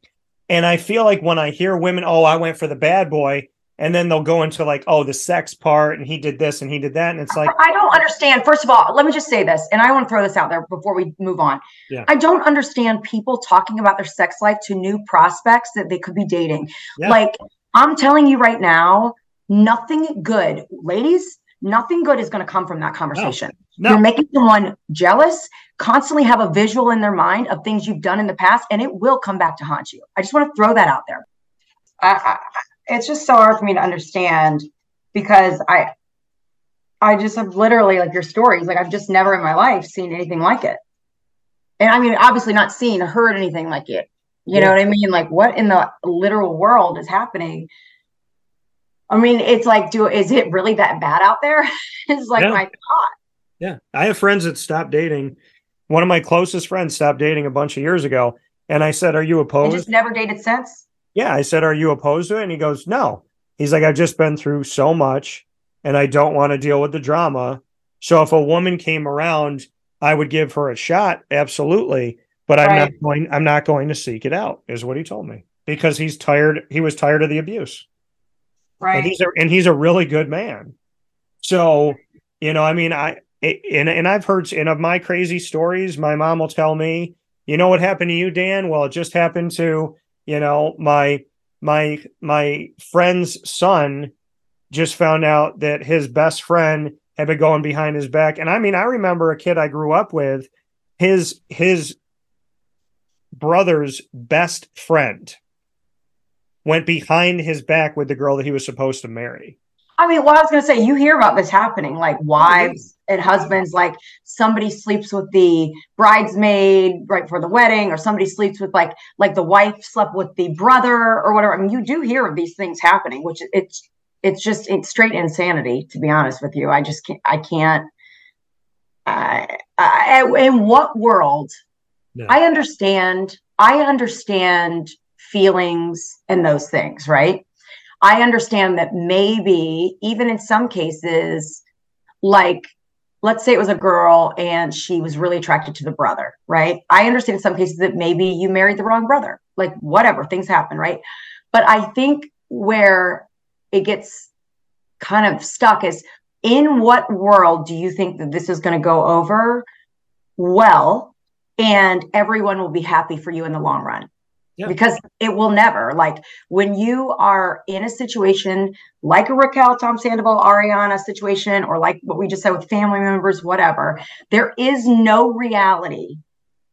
Speaker 1: And I feel like when I hear women, oh, I went for the bad boy, and then they'll go into like oh the sex part and he did this and he did that and it's like
Speaker 2: i don't understand first of all let me just say this and i want to throw this out there before we move on yeah. i don't understand people talking about their sex life to new prospects that they could be dating yeah. like i'm telling you right now nothing good ladies nothing good is going to come from that conversation no. No. you're making someone jealous constantly have a visual in their mind of things you've done in the past and it will come back to haunt you i just want to throw that out there I, it's just so hard for me to understand because I I just have literally like your stories, like I've just never in my life seen anything like it. And I mean, obviously not seen or heard anything like it. You yeah. know what I mean? Like what in the literal world is happening? I mean, it's like, do is it really that bad out there? it's like yeah. my thought.
Speaker 1: Yeah. I have friends that stopped dating. One of my closest friends stopped dating a bunch of years ago. And I said, Are you opposed?
Speaker 2: And just never dated since?
Speaker 1: Yeah, I said, Are you opposed to it? And he goes, No. He's like, I've just been through so much and I don't want to deal with the drama. So if a woman came around, I would give her a shot, absolutely. But I'm not going, I'm not going to seek it out, is what he told me. Because he's tired, he was tired of the abuse.
Speaker 2: Right.
Speaker 1: And he's a and he's a really good man. So, you know, I mean, I and and I've heard and of my crazy stories, my mom will tell me, you know what happened to you, Dan? Well, it just happened to you know my my my friend's son just found out that his best friend had been going behind his back. And i mean i remember a kid i grew up with his his brother's best friend went behind his back with the girl that he was supposed to marry
Speaker 2: I mean, well, I was going to say, you hear about this happening, like wives and husbands, like somebody sleeps with the bridesmaid right for the wedding, or somebody sleeps with like like the wife slept with the brother or whatever. I mean, you do hear of these things happening, which it's it's just it's straight insanity. To be honest with you, I just can't. I can't. Uh, I, in what world? No. I understand. I understand feelings and those things, right? I understand that maybe even in some cases, like let's say it was a girl and she was really attracted to the brother, right? I understand in some cases that maybe you married the wrong brother, like whatever, things happen, right? But I think where it gets kind of stuck is in what world do you think that this is going to go over well and everyone will be happy for you in the long run? Yeah. because it will never like when you are in a situation like a Raquel Tom Sandoval Ariana situation or like what we just said with family members whatever there is no reality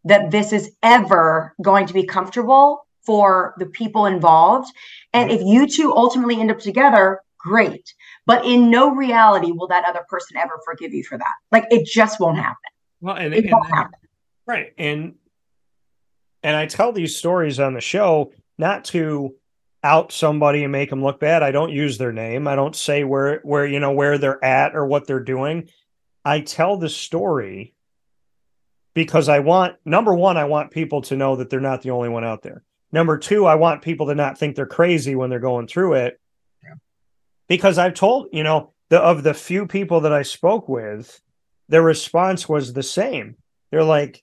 Speaker 2: that this is ever going to be comfortable for the people involved and if you two ultimately end up together great but in no reality will that other person ever forgive you for that like it just won't happen
Speaker 1: well and, it and, won't happen. right and and I tell these stories on the show not to out somebody and make them look bad. I don't use their name. I don't say where where you know where they're at or what they're doing. I tell the story because I want number one, I want people to know that they're not the only one out there. Number two, I want people to not think they're crazy when they're going through it. Yeah. Because I've told, you know, the of the few people that I spoke with their response was the same. They're like,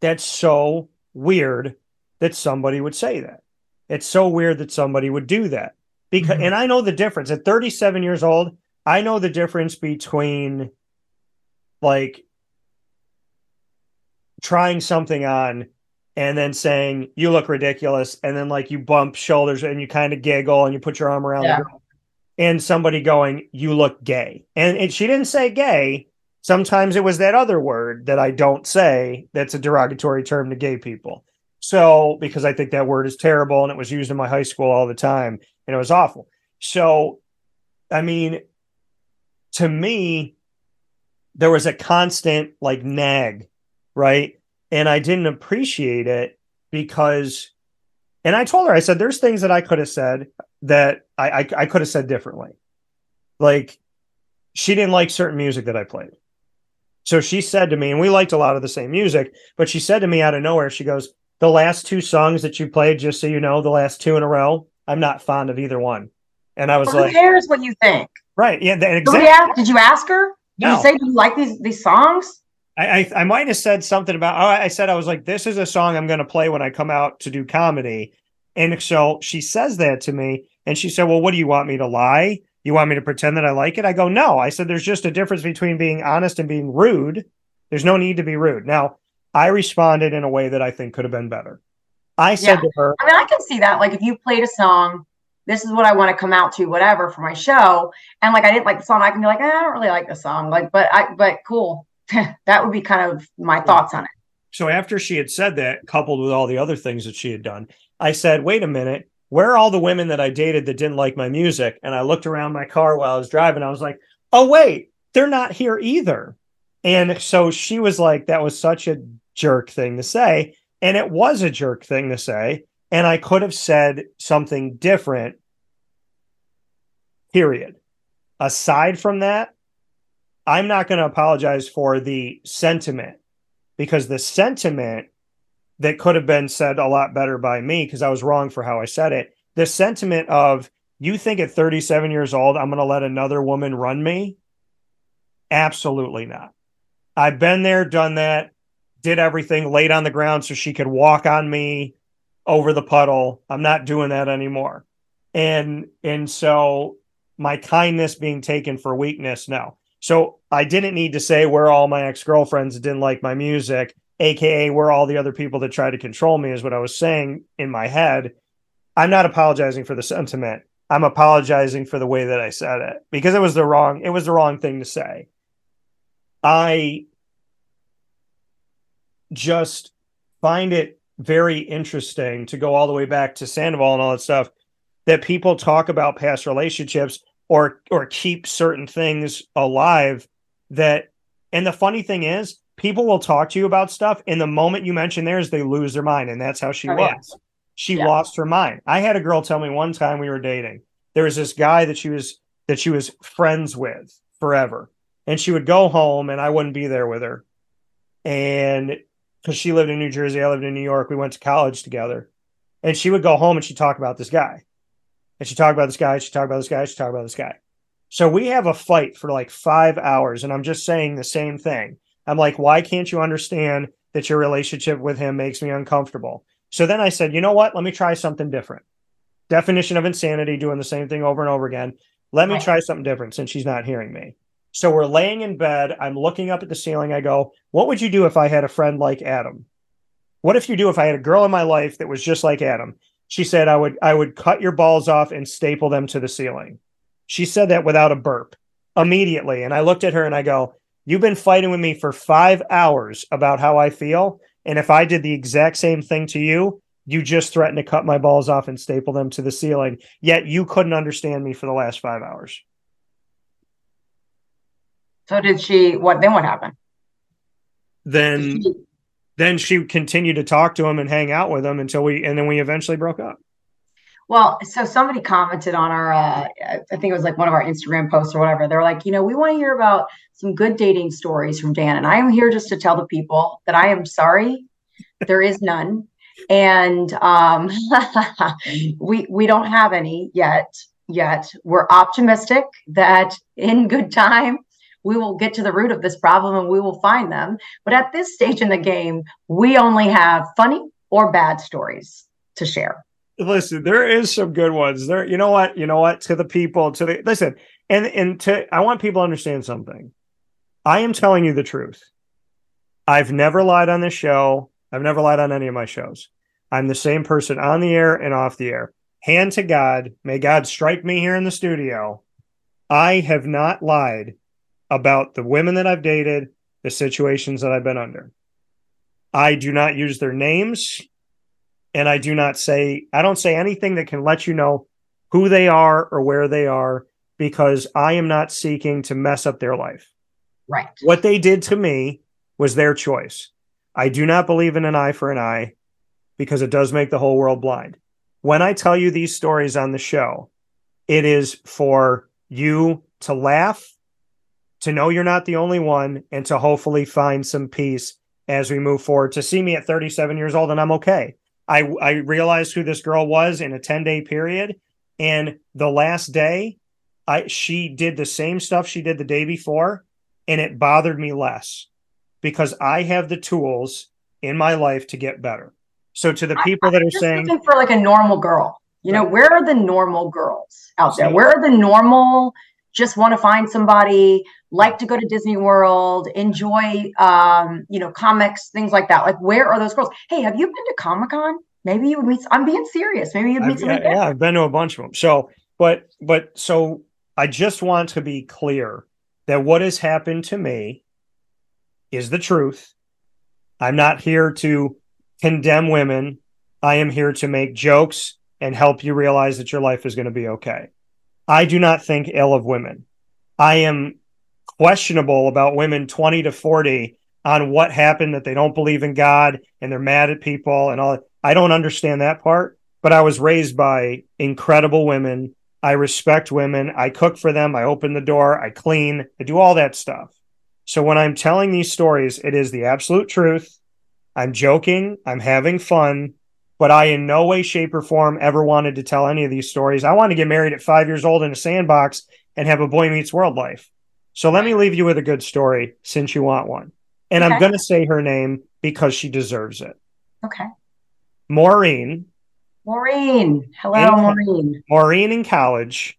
Speaker 1: that's so weird that somebody would say that. It's so weird that somebody would do that. Because, mm-hmm. and I know the difference at 37 years old, I know the difference between like trying something on and then saying you look ridiculous and then like you bump shoulders and you kind of giggle and you put your arm around yeah. the girl and somebody going you look gay and, and she didn't say gay sometimes it was that other word that i don't say that's a derogatory term to gay people so because i think that word is terrible and it was used in my high school all the time and it was awful so i mean to me there was a constant like nag right and I didn't appreciate it because, and I told her, I said, there's things that I could have said that I, I, I could have said differently. Like she didn't like certain music that I played. So she said to me, and we liked a lot of the same music, but she said to me out of nowhere, she goes, The last two songs that you played, just so you know, the last two in a row, I'm not fond of either one. And I was well, like,
Speaker 2: Who cares what you think?
Speaker 1: Right. Yeah.
Speaker 2: Exactly. Did, ask, did you ask her? Did no. you say, Do you like these, these songs?
Speaker 1: I, I, I might have said something about. Oh, I said I was like, this is a song I'm going to play when I come out to do comedy, and so she says that to me, and she said, "Well, what do you want me to lie? You want me to pretend that I like it?" I go, "No." I said, "There's just a difference between being honest and being rude. There's no need to be rude." Now, I responded in a way that I think could have been better. I said yeah. to her,
Speaker 2: "I mean, I can see that. Like, if you played a song." This is what I want to come out to, whatever, for my show. And like I didn't like the song, I can be like, eh, I don't really like the song. Like, but I but cool that would be kind of my thoughts on it.
Speaker 1: So after she had said that, coupled with all the other things that she had done, I said, wait a minute, where are all the women that I dated that didn't like my music? And I looked around my car while I was driving. I was like, oh, wait, they're not here either. And so she was like, that was such a jerk thing to say. And it was a jerk thing to say. And I could have said something different, period. Aside from that, I'm not going to apologize for the sentiment because the sentiment that could have been said a lot better by me because I was wrong for how I said it. The sentiment of you think at 37 years old, I'm going to let another woman run me? Absolutely not. I've been there, done that, did everything, laid on the ground so she could walk on me over the puddle. I'm not doing that anymore. And and so my kindness being taken for weakness, no. So I didn't need to say where all my ex girlfriends didn't like my music, aka where all the other people that try to control me is what I was saying in my head. I'm not apologizing for the sentiment. I'm apologizing for the way that I said it because it was the wrong it was the wrong thing to say. I just find it very interesting to go all the way back to Sandoval and all that stuff that people talk about past relationships or or keep certain things alive that and the funny thing is people will talk to you about stuff and the moment you mention theirs they lose their mind and that's how she oh, was yeah. she yeah. lost her mind i had a girl tell me one time we were dating there was this guy that she was that she was friends with forever and she would go home and i wouldn't be there with her and because she lived in new jersey i lived in new york we went to college together and she would go home and she'd talk about this guy and she talked about this guy, she talked about this guy, she talked about this guy. So we have a fight for like five hours, and I'm just saying the same thing. I'm like, why can't you understand that your relationship with him makes me uncomfortable? So then I said, you know what? Let me try something different. Definition of insanity, doing the same thing over and over again. Let me try something different since she's not hearing me. So we're laying in bed. I'm looking up at the ceiling. I go, What would you do if I had a friend like Adam? What if you do if I had a girl in my life that was just like Adam? She said, I would I would cut your balls off and staple them to the ceiling. She said that without a burp immediately. And I looked at her and I go, You've been fighting with me for five hours about how I feel. And if I did the exact same thing to you, you just threatened to cut my balls off and staple them to the ceiling. Yet you couldn't understand me for the last five hours.
Speaker 2: So did she what then what happened?
Speaker 1: Then then she continued to talk to him and hang out with him until we and then we eventually broke up
Speaker 2: well so somebody commented on our uh, i think it was like one of our instagram posts or whatever they're like you know we want to hear about some good dating stories from dan and i am here just to tell the people that i am sorry there is none and um, we we don't have any yet yet we're optimistic that in good time we will get to the root of this problem and we will find them. But at this stage in the game, we only have funny or bad stories to share.
Speaker 1: Listen, there is some good ones. There, you know what? You know what? To the people, to the listen, and and to I want people to understand something. I am telling you the truth. I've never lied on this show. I've never lied on any of my shows. I'm the same person on the air and off the air. Hand to God, may God strike me here in the studio. I have not lied about the women that I've dated, the situations that I've been under. I do not use their names and I do not say I don't say anything that can let you know who they are or where they are because I am not seeking to mess up their life.
Speaker 2: Right.
Speaker 1: What they did to me was their choice. I do not believe in an eye for an eye because it does make the whole world blind. When I tell you these stories on the show, it is for you to laugh, to know you're not the only one, and to hopefully find some peace as we move forward. To see me at 37 years old and I'm okay. I, I realized who this girl was in a 10 day period. And the last day, I she did the same stuff she did the day before, and it bothered me less because I have the tools in my life to get better. So to the people I, that are saying
Speaker 2: for like a normal girl, you know, where are the normal girls out there? Where are the normal just want to find somebody, like to go to Disney World, enjoy um, you know, comics, things like that. Like where are those girls? Hey, have you been to Comic-Con? Maybe you would meet I'm being serious. Maybe you'd meet somebody.
Speaker 1: Yeah, yeah, I've been to a bunch of them. So but but so I just want to be clear that what has happened to me is the truth. I'm not here to condemn women. I am here to make jokes and help you realize that your life is going to be okay. I do not think ill of women. I am questionable about women 20 to 40 on what happened that they don't believe in God and they're mad at people and all. I don't understand that part, but I was raised by incredible women. I respect women. I cook for them. I open the door. I clean. I do all that stuff. So when I'm telling these stories, it is the absolute truth. I'm joking, I'm having fun, but I in no way, shape, or form ever wanted to tell any of these stories. I want to get married at five years old in a sandbox and have a boy meets world life. So let me leave you with a good story since you want one. And okay. I'm going to say her name because she deserves it.
Speaker 2: Okay.
Speaker 1: Maureen.
Speaker 2: Maureen. Hello, in, Maureen.
Speaker 1: Maureen in college.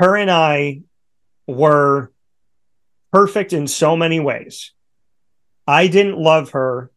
Speaker 1: Her and I were perfect in so many ways. I didn't love her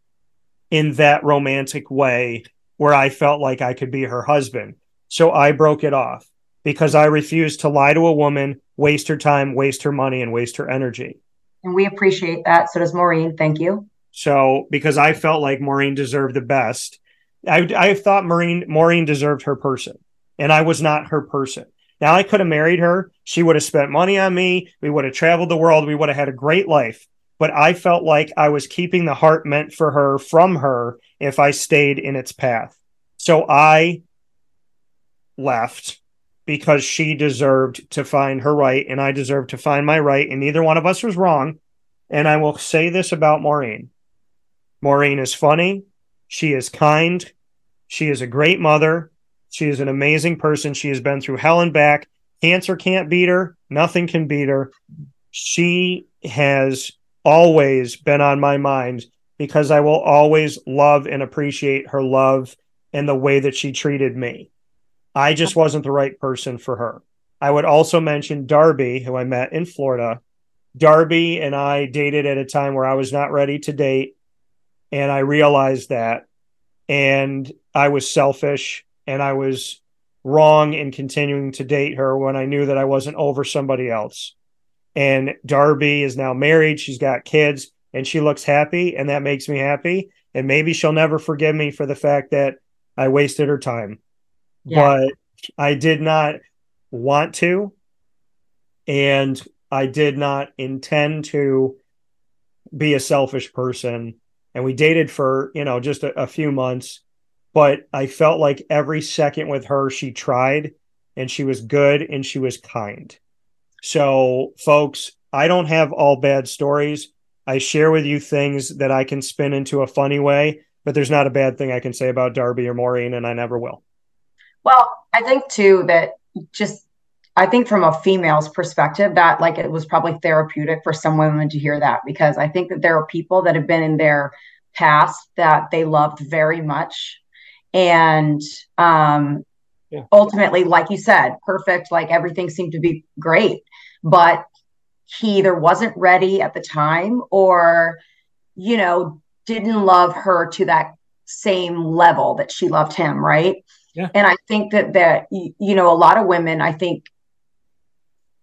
Speaker 1: in that romantic way where I felt like I could be her husband. So I broke it off because I refused to lie to a woman, waste her time, waste her money, and waste her energy.
Speaker 2: And we appreciate that. So does Maureen. Thank you.
Speaker 1: So because I felt like Maureen deserved the best, I, I thought Maureen Maureen deserved her person, and I was not her person. Now I could have married her. She would have spent money on me. We would have traveled the world. We would have had a great life. But I felt like I was keeping the heart meant for her from her if I stayed in its path. So I left because she deserved to find her right and I deserved to find my right. And neither one of us was wrong. And I will say this about Maureen Maureen is funny. She is kind. She is a great mother. She is an amazing person. She has been through hell and back. Cancer can't beat her. Nothing can beat her. She has always been on my mind because I will always love and appreciate her love and the way that she treated me. I just wasn't the right person for her. I would also mention Darby, who I met in Florida. Darby and I dated at a time where I was not ready to date. And I realized that. And I was selfish and I was wrong in continuing to date her when I knew that I wasn't over somebody else. And Darby is now married, she's got kids, and she looks happy, and that makes me happy. And maybe she'll never forgive me for the fact that I wasted her time. Yeah. But I did not want to, and I did not intend to be a selfish person. And we dated for, you know, just a, a few months but I felt like every second with her, she tried and she was good and she was kind. So, folks, I don't have all bad stories. I share with you things that I can spin into a funny way, but there's not a bad thing I can say about Darby or Maureen, and I never will.
Speaker 2: Well, I think too that just I think from a female's perspective, that like it was probably therapeutic for some women to hear that because I think that there are people that have been in their past that they loved very much. And um, yeah. ultimately, like you said, perfect, like everything seemed to be great. But he either wasn't ready at the time or, you know, didn't love her to that same level that she loved him, right?
Speaker 1: Yeah.
Speaker 2: And I think that that you know a lot of women I think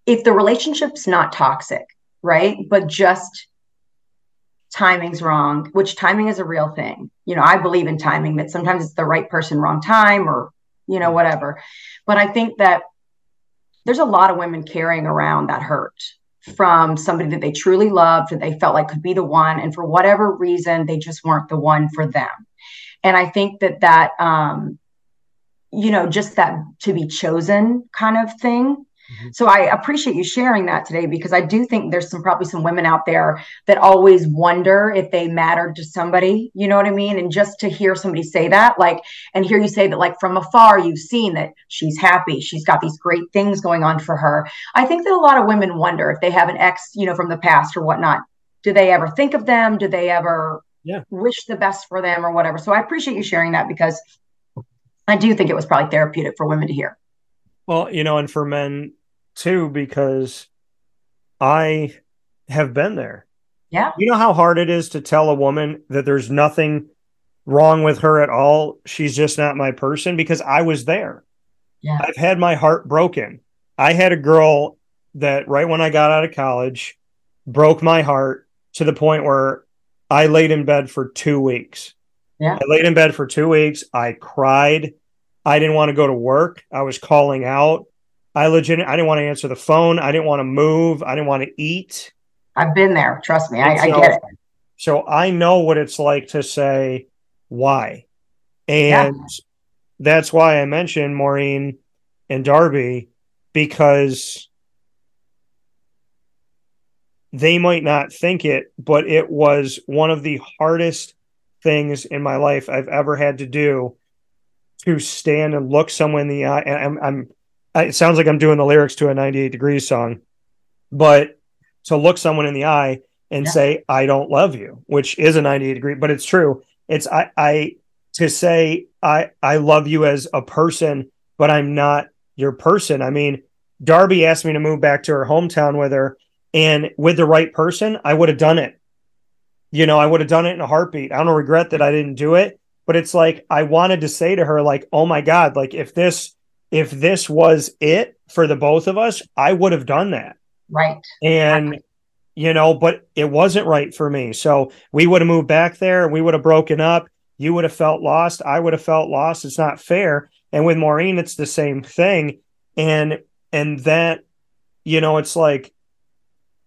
Speaker 2: if the relationship's not toxic, right? But just timing's wrong, which timing is a real thing. You know, I believe in timing that sometimes it's the right person, wrong time, or, you know, whatever. But I think that there's a lot of women carrying around that hurt from somebody that they truly loved, that they felt like could be the one. And for whatever reason, they just weren't the one for them. And I think that that, um, you know, just that to be chosen kind of thing Mm-hmm. So I appreciate you sharing that today because I do think there's some probably some women out there that always wonder if they mattered to somebody, you know what I mean? And just to hear somebody say that, like, and hear you say that, like, from afar, you've seen that she's happy, she's got these great things going on for her. I think that a lot of women wonder if they have an ex, you know, from the past or whatnot. Do they ever think of them? Do they ever
Speaker 1: yeah.
Speaker 2: wish the best for them or whatever? So I appreciate you sharing that because I do think it was probably therapeutic for women to hear.
Speaker 1: Well, you know, and for men too, because I have been there.
Speaker 2: Yeah.
Speaker 1: You know how hard it is to tell a woman that there's nothing wrong with her at all. She's just not my person because I was there.
Speaker 2: Yeah.
Speaker 1: I've had my heart broken. I had a girl that right when I got out of college broke my heart to the point where I laid in bed for two weeks.
Speaker 2: Yeah.
Speaker 1: I laid in bed for two weeks. I cried. I didn't want to go to work. I was calling out. I legit I didn't want to answer the phone. I didn't want to move. I didn't want to eat.
Speaker 2: I've been there. Trust me. I, so, I, get it.
Speaker 1: So I know what it's like to say why. And yeah. that's why I mentioned Maureen and Darby because they might not think it, but it was one of the hardest things in my life I've ever had to do to stand and look someone in the eye. And I'm, I'm it sounds like I'm doing the lyrics to a 98 degrees song, but to look someone in the eye and yeah. say, I don't love you, which is a 98 degree, but it's true. It's, I, I, to say, I, I love you as a person, but I'm not your person. I mean, Darby asked me to move back to her hometown with her, and with the right person, I would have done it. You know, I would have done it in a heartbeat. I don't regret that I didn't do it, but it's like I wanted to say to her, like, oh my God, like if this if this was it for the both of us, I would have done that.
Speaker 2: Right.
Speaker 1: And you know, but it wasn't right for me. So we would have moved back there, we would have broken up. You would have felt lost. I would have felt lost. It's not fair. And with Maureen, it's the same thing. And and that, you know, it's like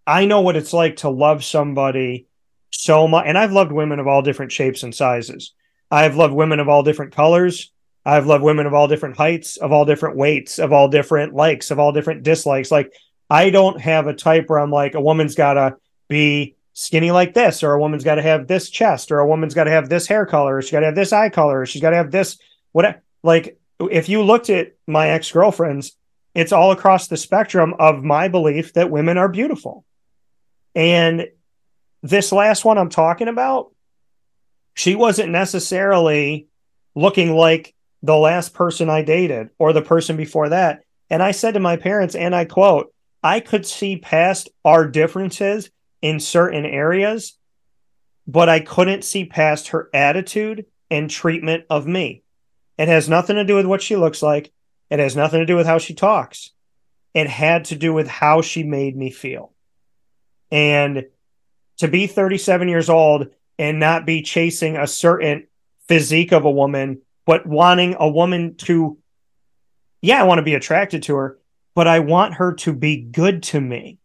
Speaker 1: I know what it's like to love somebody so much. And I've loved women of all different shapes and sizes. I've loved women of all different colors. I've loved women of all different heights, of all different weights, of all different likes, of all different dislikes. Like I don't have a type where I'm like a woman's got to be skinny like this, or a woman's got to have this chest, or a woman's got to have this hair color, or she got to have this eye color, or she's got to have this. What like if you looked at my ex girlfriends, it's all across the spectrum of my belief that women are beautiful. And this last one I'm talking about, she wasn't necessarily looking like the last person I dated or the person before that. And I said to my parents, and I quote, I could see past our differences in certain areas, but I couldn't see past her attitude and treatment of me. It has nothing to do with what she looks like. It has nothing to do with how she talks. It had to do with how she made me feel. And to be 37 years old and not be chasing a certain physique of a woman but wanting a woman to, yeah, I want to be attracted to her, but I want her to be good to me.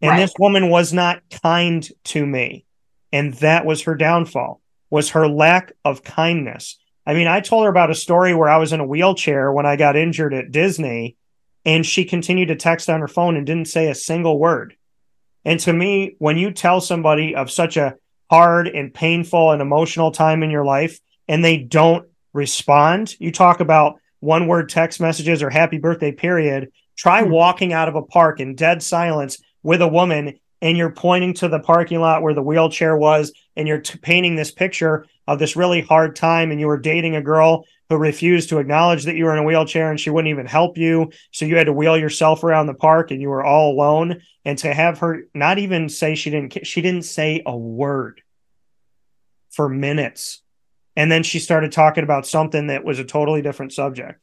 Speaker 1: And right. this woman was not kind to me. And that was her downfall, was her lack of kindness. I mean, I told her about a story where I was in a wheelchair when I got injured at Disney, and she continued to text on her phone and didn't say a single word. And to me, when you tell somebody of such a hard and painful and emotional time in your life and they don't respond. You talk about one word text messages or happy birthday period. Try mm-hmm. walking out of a park in dead silence with a woman and you're pointing to the parking lot where the wheelchair was and you're t- painting this picture of this really hard time and you were dating a girl who refused to acknowledge that you were in a wheelchair and she wouldn't even help you so you had to wheel yourself around the park and you were all alone and to have her not even say she didn't she didn't say a word for minutes and then she started talking about something that was a totally different subject.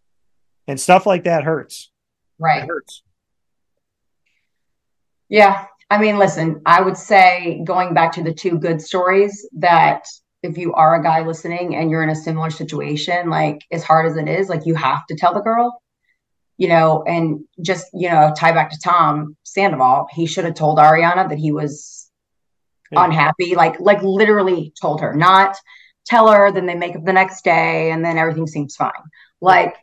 Speaker 1: And stuff like that hurts.
Speaker 2: Right. It hurts. Yeah. I mean, listen, I would say going back to the two good stories that if you are a guy listening and you're in a similar situation, like as hard as it is, like you have to tell the girl, you know, and just, you know, tie back to Tom Sandoval, he should have told Ariana that he was yeah. unhappy, like, like literally told her, not tell her, then they make up the next day and then everything seems fine. Like,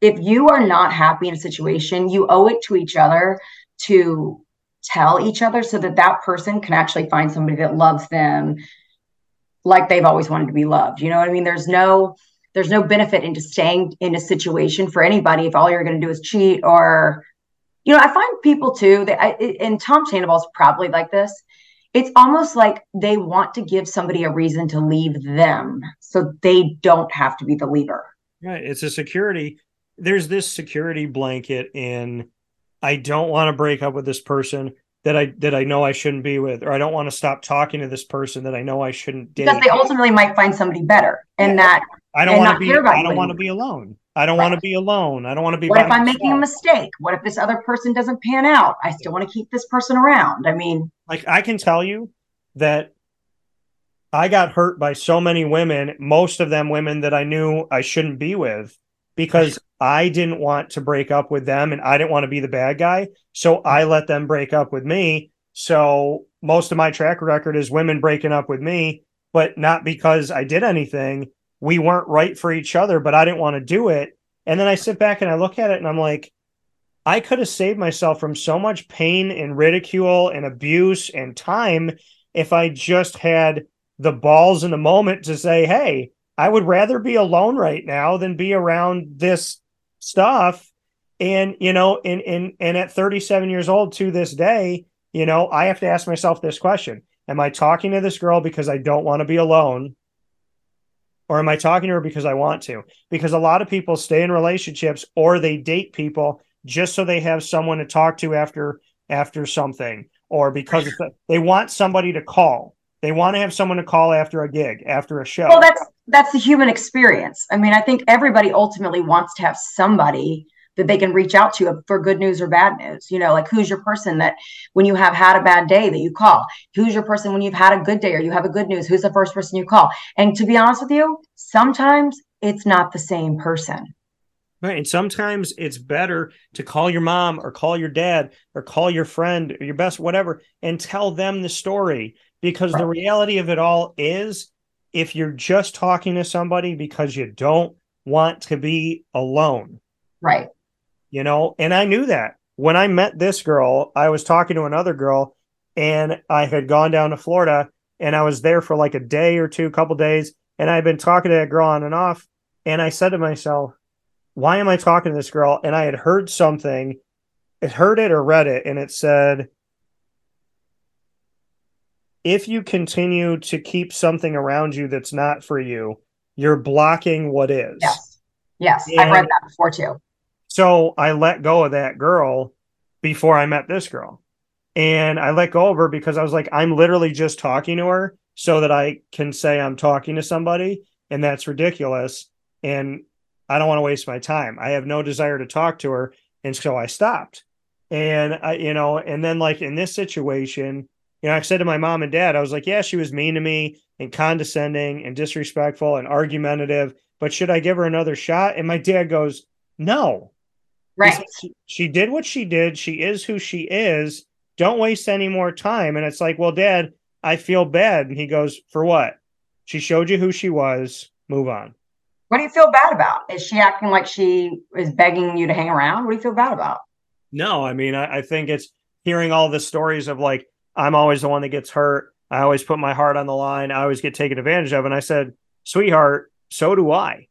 Speaker 2: if you are not happy in a situation, you owe it to each other to tell each other so that that person can actually find somebody that loves them like they've always wanted to be loved. You know what I mean? There's no there's no benefit into staying in a situation for anybody if all you're going to do is cheat or you know, I find people too that I, and Tom Sandoval's probably like this. It's almost like they want to give somebody a reason to leave them so they don't have to be the leaver.
Speaker 1: Right. It's a security. There's this security blanket in I don't want to break up with this person that I that I know I shouldn't be with, or I don't want to stop talking to this person that I know I shouldn't date.
Speaker 2: Because they ultimately might find somebody better, and yeah. that
Speaker 1: I don't want to be. I don't want to be alone. I don't right. want to be alone. I don't want to be.
Speaker 2: What if I'm making a mistake? What if this other person doesn't pan out? I still want to keep this person around. I mean,
Speaker 1: like I can tell you that I got hurt by so many women, most of them women that I knew I shouldn't be with, because I didn't want to break up with them and I didn't want to be the bad guy. So I let them break up with me. So most of my track record is women breaking up with me, but not because I did anything. We weren't right for each other, but I didn't want to do it. And then I sit back and I look at it and I'm like, I could have saved myself from so much pain and ridicule and abuse and time if I just had the balls in the moment to say, hey, I would rather be alone right now than be around this stuff. And, you know, and, and, and at 37 years old to this day, you know, I have to ask myself this question Am I talking to this girl because I don't want to be alone? Or am I talking to her because I want to? Because a lot of people stay in relationships or they date people just so they have someone to talk to after after something or because they want somebody to call they want to have someone to call after a gig, after a show.
Speaker 2: Well, that's that's the human experience. I mean, I think everybody ultimately wants to have somebody that they can reach out to for good news or bad news. You know, like who's your person that when you have had a bad day that you call? Who's your person when you've had a good day or you have a good news? Who's the first person you call? And to be honest with you, sometimes it's not the same person.
Speaker 1: Right. And sometimes it's better to call your mom or call your dad or call your friend or your best, whatever, and tell them the story because right. the reality of it all is if you're just talking to somebody because you don't want to be alone.
Speaker 2: Right.
Speaker 1: You know, and I knew that when I met this girl, I was talking to another girl and I had gone down to Florida and I was there for like a day or two, couple days, and I'd been talking to that girl on and off. And I said to myself, why am I talking to this girl? And I had heard something, it heard it or read it, and it said, if you continue to keep something around you that's not for you, you're blocking what is.
Speaker 2: Yes. Yes. And I've read that before too.
Speaker 1: So I let go of that girl before I met this girl. And I let go of her because I was like, I'm literally just talking to her so that I can say I'm talking to somebody. And that's ridiculous. And I don't want to waste my time. I have no desire to talk to her. And so I stopped. And I, you know, and then like in this situation, you know, I said to my mom and dad, I was like, yeah, she was mean to me and condescending and disrespectful and argumentative, but should I give her another shot? And my dad goes, no.
Speaker 2: Right.
Speaker 1: She, she did what she did. She is who she is. Don't waste any more time. And it's like, well, dad, I feel bad. And he goes, for what? She showed you who she was. Move on.
Speaker 2: What do you feel bad about? Is she acting like she is begging you to hang around? What do you feel bad about?
Speaker 1: No, I mean, I, I think it's hearing all the stories of like, I'm always the one that gets hurt. I always put my heart on the line. I always get taken advantage of. And I said, sweetheart, so do I.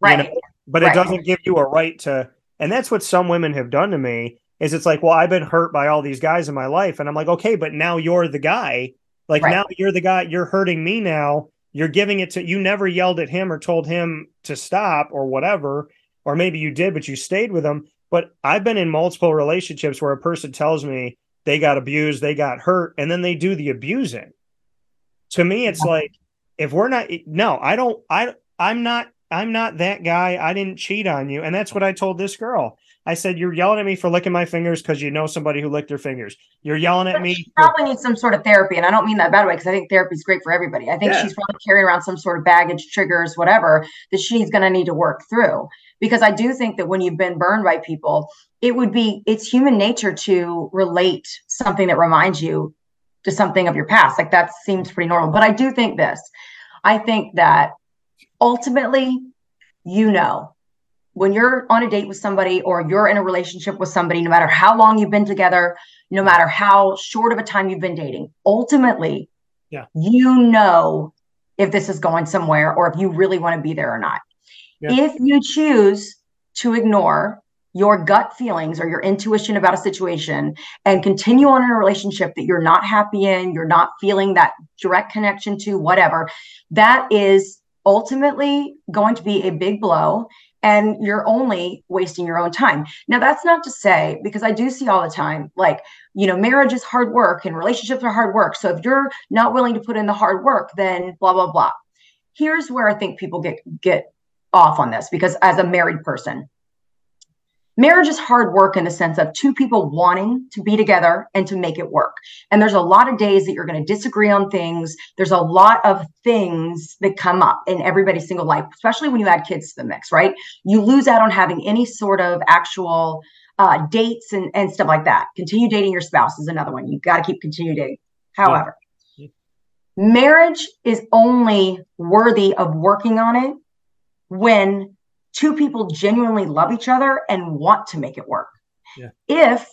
Speaker 2: Right. You know?
Speaker 1: But
Speaker 2: right.
Speaker 1: it doesn't give you a right to And that's what some women have done to me is it's like, well, I've been hurt by all these guys in my life. And I'm like, okay, but now you're the guy. Like right. now you're the guy, you're hurting me now. You're giving it to you never yelled at him or told him to stop or whatever. Or maybe you did, but you stayed with him. But I've been in multiple relationships where a person tells me they got abused, they got hurt, and then they do the abusing. To me, it's like if we're not no, I don't I I'm not I'm not that guy. I didn't cheat on you. And that's what I told this girl. I said, You're yelling at me for licking my fingers because you know somebody who licked their fingers. You're yelling at but me.
Speaker 2: She probably needs some sort of therapy. And I don't mean that bad way because I think therapy is great for everybody. I think yeah. she's probably carrying around some sort of baggage, triggers, whatever, that she's going to need to work through. Because I do think that when you've been burned by people, it would be, it's human nature to relate something that reminds you to something of your past. Like that seems pretty normal. But I do think this I think that ultimately, you know, when you're on a date with somebody or you're in a relationship with somebody, no matter how long you've been together, no matter how short of a time you've been dating, ultimately,
Speaker 1: yeah.
Speaker 2: you know if this is going somewhere or if you really want to be there or not. Yeah. If you choose to ignore your gut feelings or your intuition about a situation and continue on in a relationship that you're not happy in, you're not feeling that direct connection to, whatever, that is ultimately going to be a big blow and you're only wasting your own time. Now, that's not to say, because I do see all the time, like, you know, marriage is hard work and relationships are hard work. So if you're not willing to put in the hard work, then blah, blah, blah. Here's where I think people get get off on this because as a married person, marriage is hard work in the sense of two people wanting to be together and to make it work. And there's a lot of days that you're going to disagree on things. There's a lot of things that come up in everybody's single life, especially when you add kids to the mix, right? You lose out on having any sort of actual uh, dates and, and stuff like that. Continue dating your spouse is another one. You got to keep continue dating. However, yeah. marriage is only worthy of working on it when two people genuinely love each other and want to make it work.
Speaker 1: Yeah.
Speaker 2: If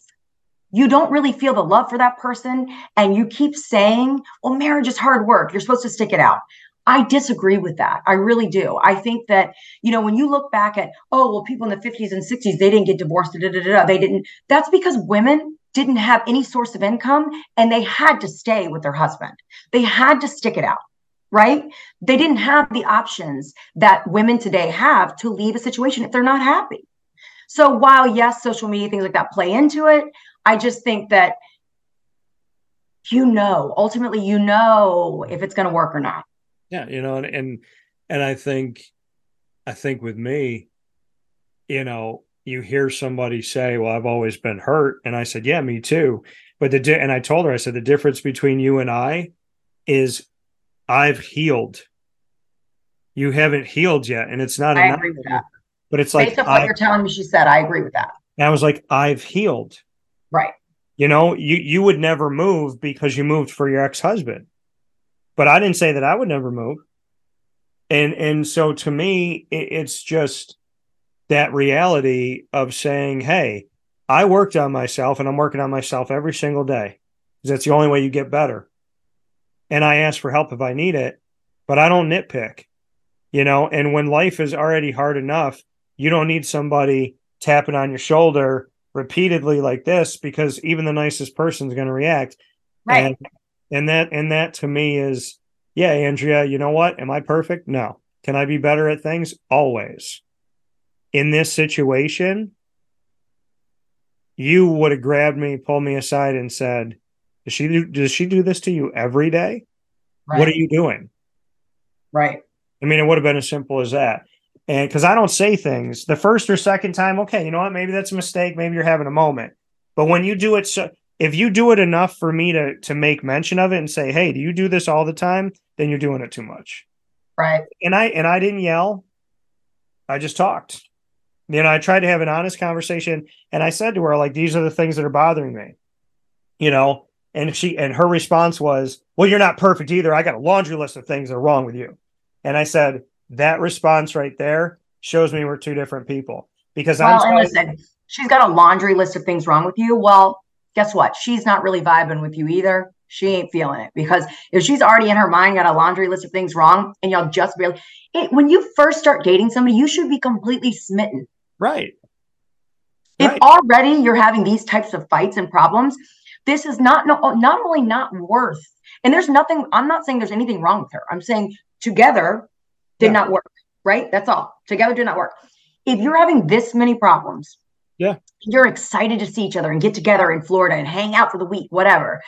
Speaker 2: you don't really feel the love for that person and you keep saying, well, marriage is hard work, you're supposed to stick it out. I disagree with that. I really do. I think that, you know, when you look back at, oh, well, people in the 50s and 60s, they didn't get divorced, da, da, da, they didn't. That's because women didn't have any source of income and they had to stay with their husband. They had to stick it out right? They didn't have the options that women today have to leave a situation if they're not happy. So while yes, social media things like that play into it, I just think that you know, ultimately you know if it's going to work or not.
Speaker 1: Yeah, you know, and and and I think I think with me, you know, you hear somebody say, "Well, I've always been hurt," and I said, "Yeah, me too." But the di- and I told her, I said, the difference between you and I is I've healed. You haven't healed yet, and it's not
Speaker 2: I enough. Agree with that.
Speaker 1: But it's like
Speaker 2: based on what you're telling me, she said, I agree with that.
Speaker 1: And I was like, I've healed.
Speaker 2: Right.
Speaker 1: You know, you you would never move because you moved for your ex-husband. But I didn't say that I would never move. And and so to me, it, it's just that reality of saying, hey, I worked on myself and I'm working on myself every single day. Because that's the only way you get better and I ask for help if I need it, but I don't nitpick, you know. And when life is already hard enough, you don't need somebody tapping on your shoulder repeatedly like this because even the nicest person is going to react.
Speaker 2: Right.
Speaker 1: And, and that and that to me is, yeah, Andrea, you know what? Am I perfect? No. Can I be better at things? Always. In this situation, you would have grabbed me, pulled me aside, and said, does she do, does she do this to you every day? Right. What are you doing?
Speaker 2: Right.
Speaker 1: I mean, it would have been as simple as that. And because I don't say things the first or second time, okay, you know what? Maybe that's a mistake. Maybe you're having a moment. But when you do it, so if you do it enough for me to to make mention of it and say, "Hey, do you do this all the time?" Then you're doing it too much.
Speaker 2: Right.
Speaker 1: And I and I didn't yell. I just talked. You know, I tried to have an honest conversation, and I said to her, like, "These are the things that are bothering me." You know, and she and her response was, "Well, you're not perfect either. I got a laundry list of things that are wrong with you." And I said, "That response right there shows me we're two different people." Because
Speaker 2: well, I'm and listen, she's got a laundry list of things wrong with you. Well, guess what? She's not really vibing with you either. She ain't feeling it because if she's already in her mind got a laundry list of things wrong, and y'all just barely. It, when you first start dating somebody, you should be completely smitten.
Speaker 1: Right.
Speaker 2: Right. If already you're having these types of fights and problems, this is not no, not only not worth. And there's nothing. I'm not saying there's anything wrong with her. I'm saying together did yeah. not work. Right. That's all. Together did not work. If you're having this many problems,
Speaker 1: yeah,
Speaker 2: you're excited to see each other and get together in Florida and hang out for the week, whatever.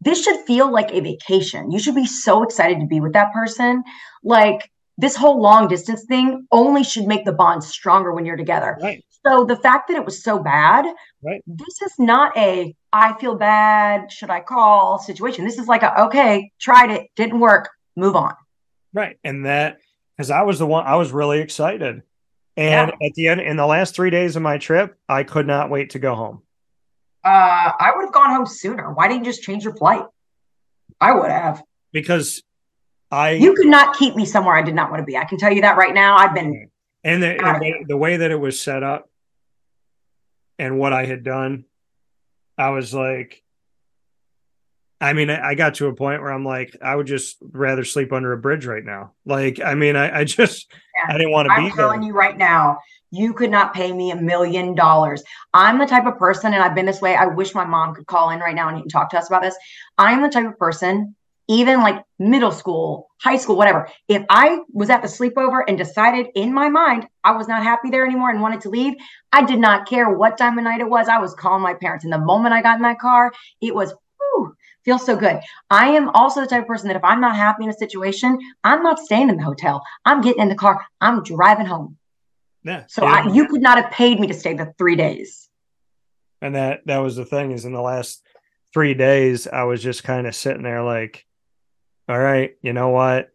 Speaker 2: This should feel like a vacation. You should be so excited to be with that person. Like this whole long distance thing only should make the bond stronger when you're together.
Speaker 1: Right.
Speaker 2: So the fact that it was so bad,
Speaker 1: right.
Speaker 2: this is not a I feel bad, should I call situation. This is like a okay, tried it, didn't work, move on.
Speaker 1: Right. And that because I was the one I was really excited. And yeah. at the end in the last 3 days of my trip, I could not wait to go home.
Speaker 2: Uh I would have gone home sooner. Why didn't you just change your flight? I would have.
Speaker 1: Because I
Speaker 2: You could not keep me somewhere I did not want to be. I can tell you that right now. I've been
Speaker 1: and the, and the, the way that it was set up and what I had done, I was like, I mean, I, got to a point where I'm like, I would just rather sleep under a bridge right now. Like, I mean, I, I just, yeah. I didn't want to be.
Speaker 2: I'm telling you right now, you could not pay me a million dollars. I'm the type of person, and I've been this way. I wish my mom could call in right now and talk to us about this. I'm the type of person even like middle school, high school, whatever. If I was at the sleepover and decided in my mind I was not happy there anymore and wanted to leave, I did not care what time of night it was. I was calling my parents. And the moment I got in that car, it was, whew, feels so good. I am also the type of person that if I'm not happy in a situation, I'm not staying in the hotel. I'm getting in the car. I'm driving home.
Speaker 1: Yeah.
Speaker 2: So yeah. I, you could not have paid me to stay the three days.
Speaker 1: And that that was the thing is in the last three days, I was just kind of sitting there like, all right, you know what?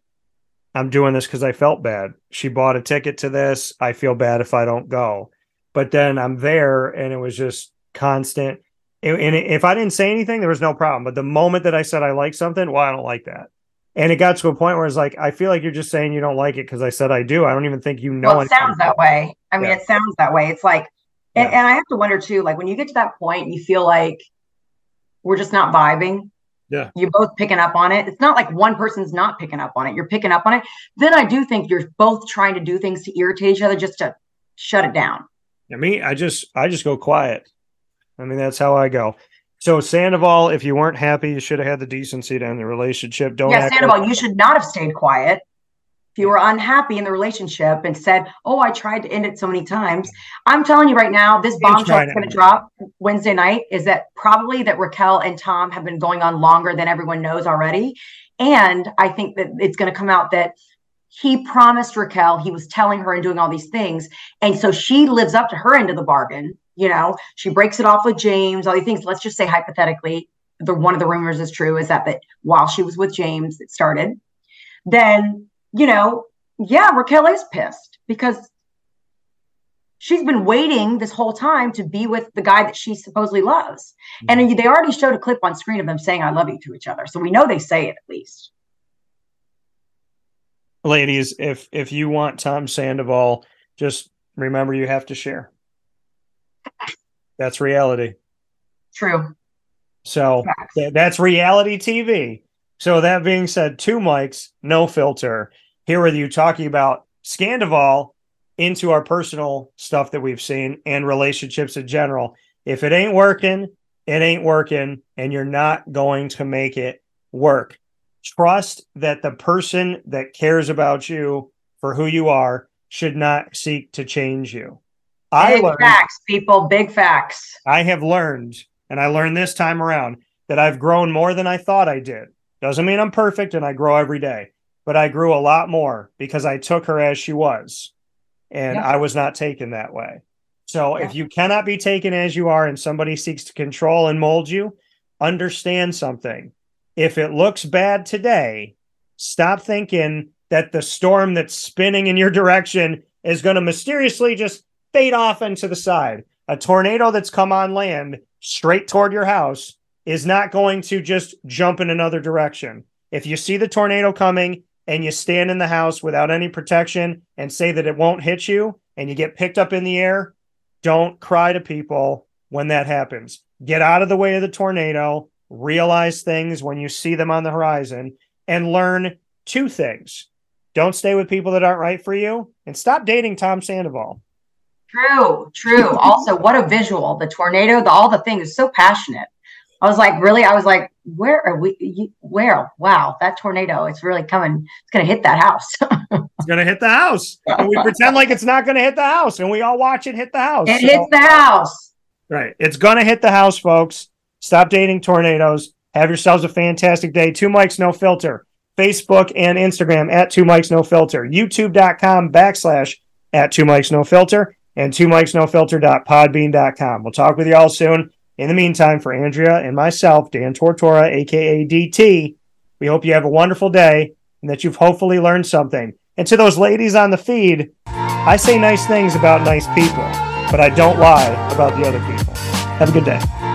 Speaker 1: I'm doing this because I felt bad. She bought a ticket to this. I feel bad if I don't go. But then I'm there and it was just constant. And if I didn't say anything, there was no problem. But the moment that I said I like something, well, I don't like that. And it got to a point where it's like, I feel like you're just saying you don't like it because I said I do. I don't even think you know.
Speaker 2: Well, it sounds that way. I mean, yeah. it sounds that way. It's like, and, yeah. and I have to wonder too, like when you get to that point, you feel like we're just not vibing
Speaker 1: yeah.
Speaker 2: You're both picking up on it. It's not like one person's not picking up on it. You're picking up on it. Then i do think you're both trying to do things to irritate each other just to shut it down.
Speaker 1: I mean i just i just go quiet. I mean that's how i go. So sandoval if you weren't happy you should have had the decency to end the relationship. Don't
Speaker 2: yeah sandoval like- you should not have stayed quiet if you were unhappy in the relationship and said, "Oh, I tried to end it so many times," I'm telling you right now, this bombshell is going to drop Wednesday night. Is that probably that Raquel and Tom have been going on longer than everyone knows already, and I think that it's going to come out that he promised Raquel he was telling her and doing all these things, and so she lives up to her end of the bargain. You know, she breaks it off with James. All these things. Let's just say hypothetically, the one of the rumors is true is that that while she was with James, it started. Then you know, yeah, Raquel is pissed because she's been waiting this whole time to be with the guy that she supposedly loves. Mm-hmm. And they already showed a clip on screen of them saying, I love you to each other. So we know they say it at least.
Speaker 1: Ladies, if if you want Tom Sandoval, just remember you have to share. That's reality.
Speaker 2: True.
Speaker 1: So th- that's reality TV. So that being said, two mics, no filter. Here with you talking about Scandoval into our personal stuff that we've seen and relationships in general. If it ain't working, it ain't working, and you're not going to make it work. Trust that the person that cares about you for who you are should not seek to change you.
Speaker 2: Big I learned, facts, people, big facts.
Speaker 1: I have learned, and I learned this time around that I've grown more than I thought I did. Doesn't mean I'm perfect and I grow every day, but I grew a lot more because I took her as she was and yeah. I was not taken that way. So yeah. if you cannot be taken as you are and somebody seeks to control and mold you, understand something. If it looks bad today, stop thinking that the storm that's spinning in your direction is going to mysteriously just fade off into the side. A tornado that's come on land straight toward your house is not going to just jump in another direction. If you see the tornado coming and you stand in the house without any protection and say that it won't hit you and you get picked up in the air, don't cry to people when that happens. Get out of the way of the tornado, realize things when you see them on the horizon, and learn two things. Don't stay with people that aren't right for you and stop dating Tom Sandoval.
Speaker 2: True, true. also, what a visual! The tornado, the all the things, so passionate. I was like, really? I was like, where are we? Where? Wow, that tornado! It's really coming. It's going to hit that house.
Speaker 1: it's going to hit the house, and we pretend like it's not going to hit the house, and we all watch it hit the house.
Speaker 2: It so, hits the house.
Speaker 1: Right. It's going to hit the house, folks. Stop dating tornadoes. Have yourselves a fantastic day. Two mics, no filter. Facebook and Instagram at two mics, no filter. YouTube.com backslash at two mics, no filter. And two mics, no filter.podbean.com. We'll talk with you all soon. In the meantime, for Andrea and myself, Dan Tortora, aka DT, we hope you have a wonderful day and that you've hopefully learned something. And to those ladies on the feed, I say nice things about nice people, but I don't lie about the other people. Have a good day.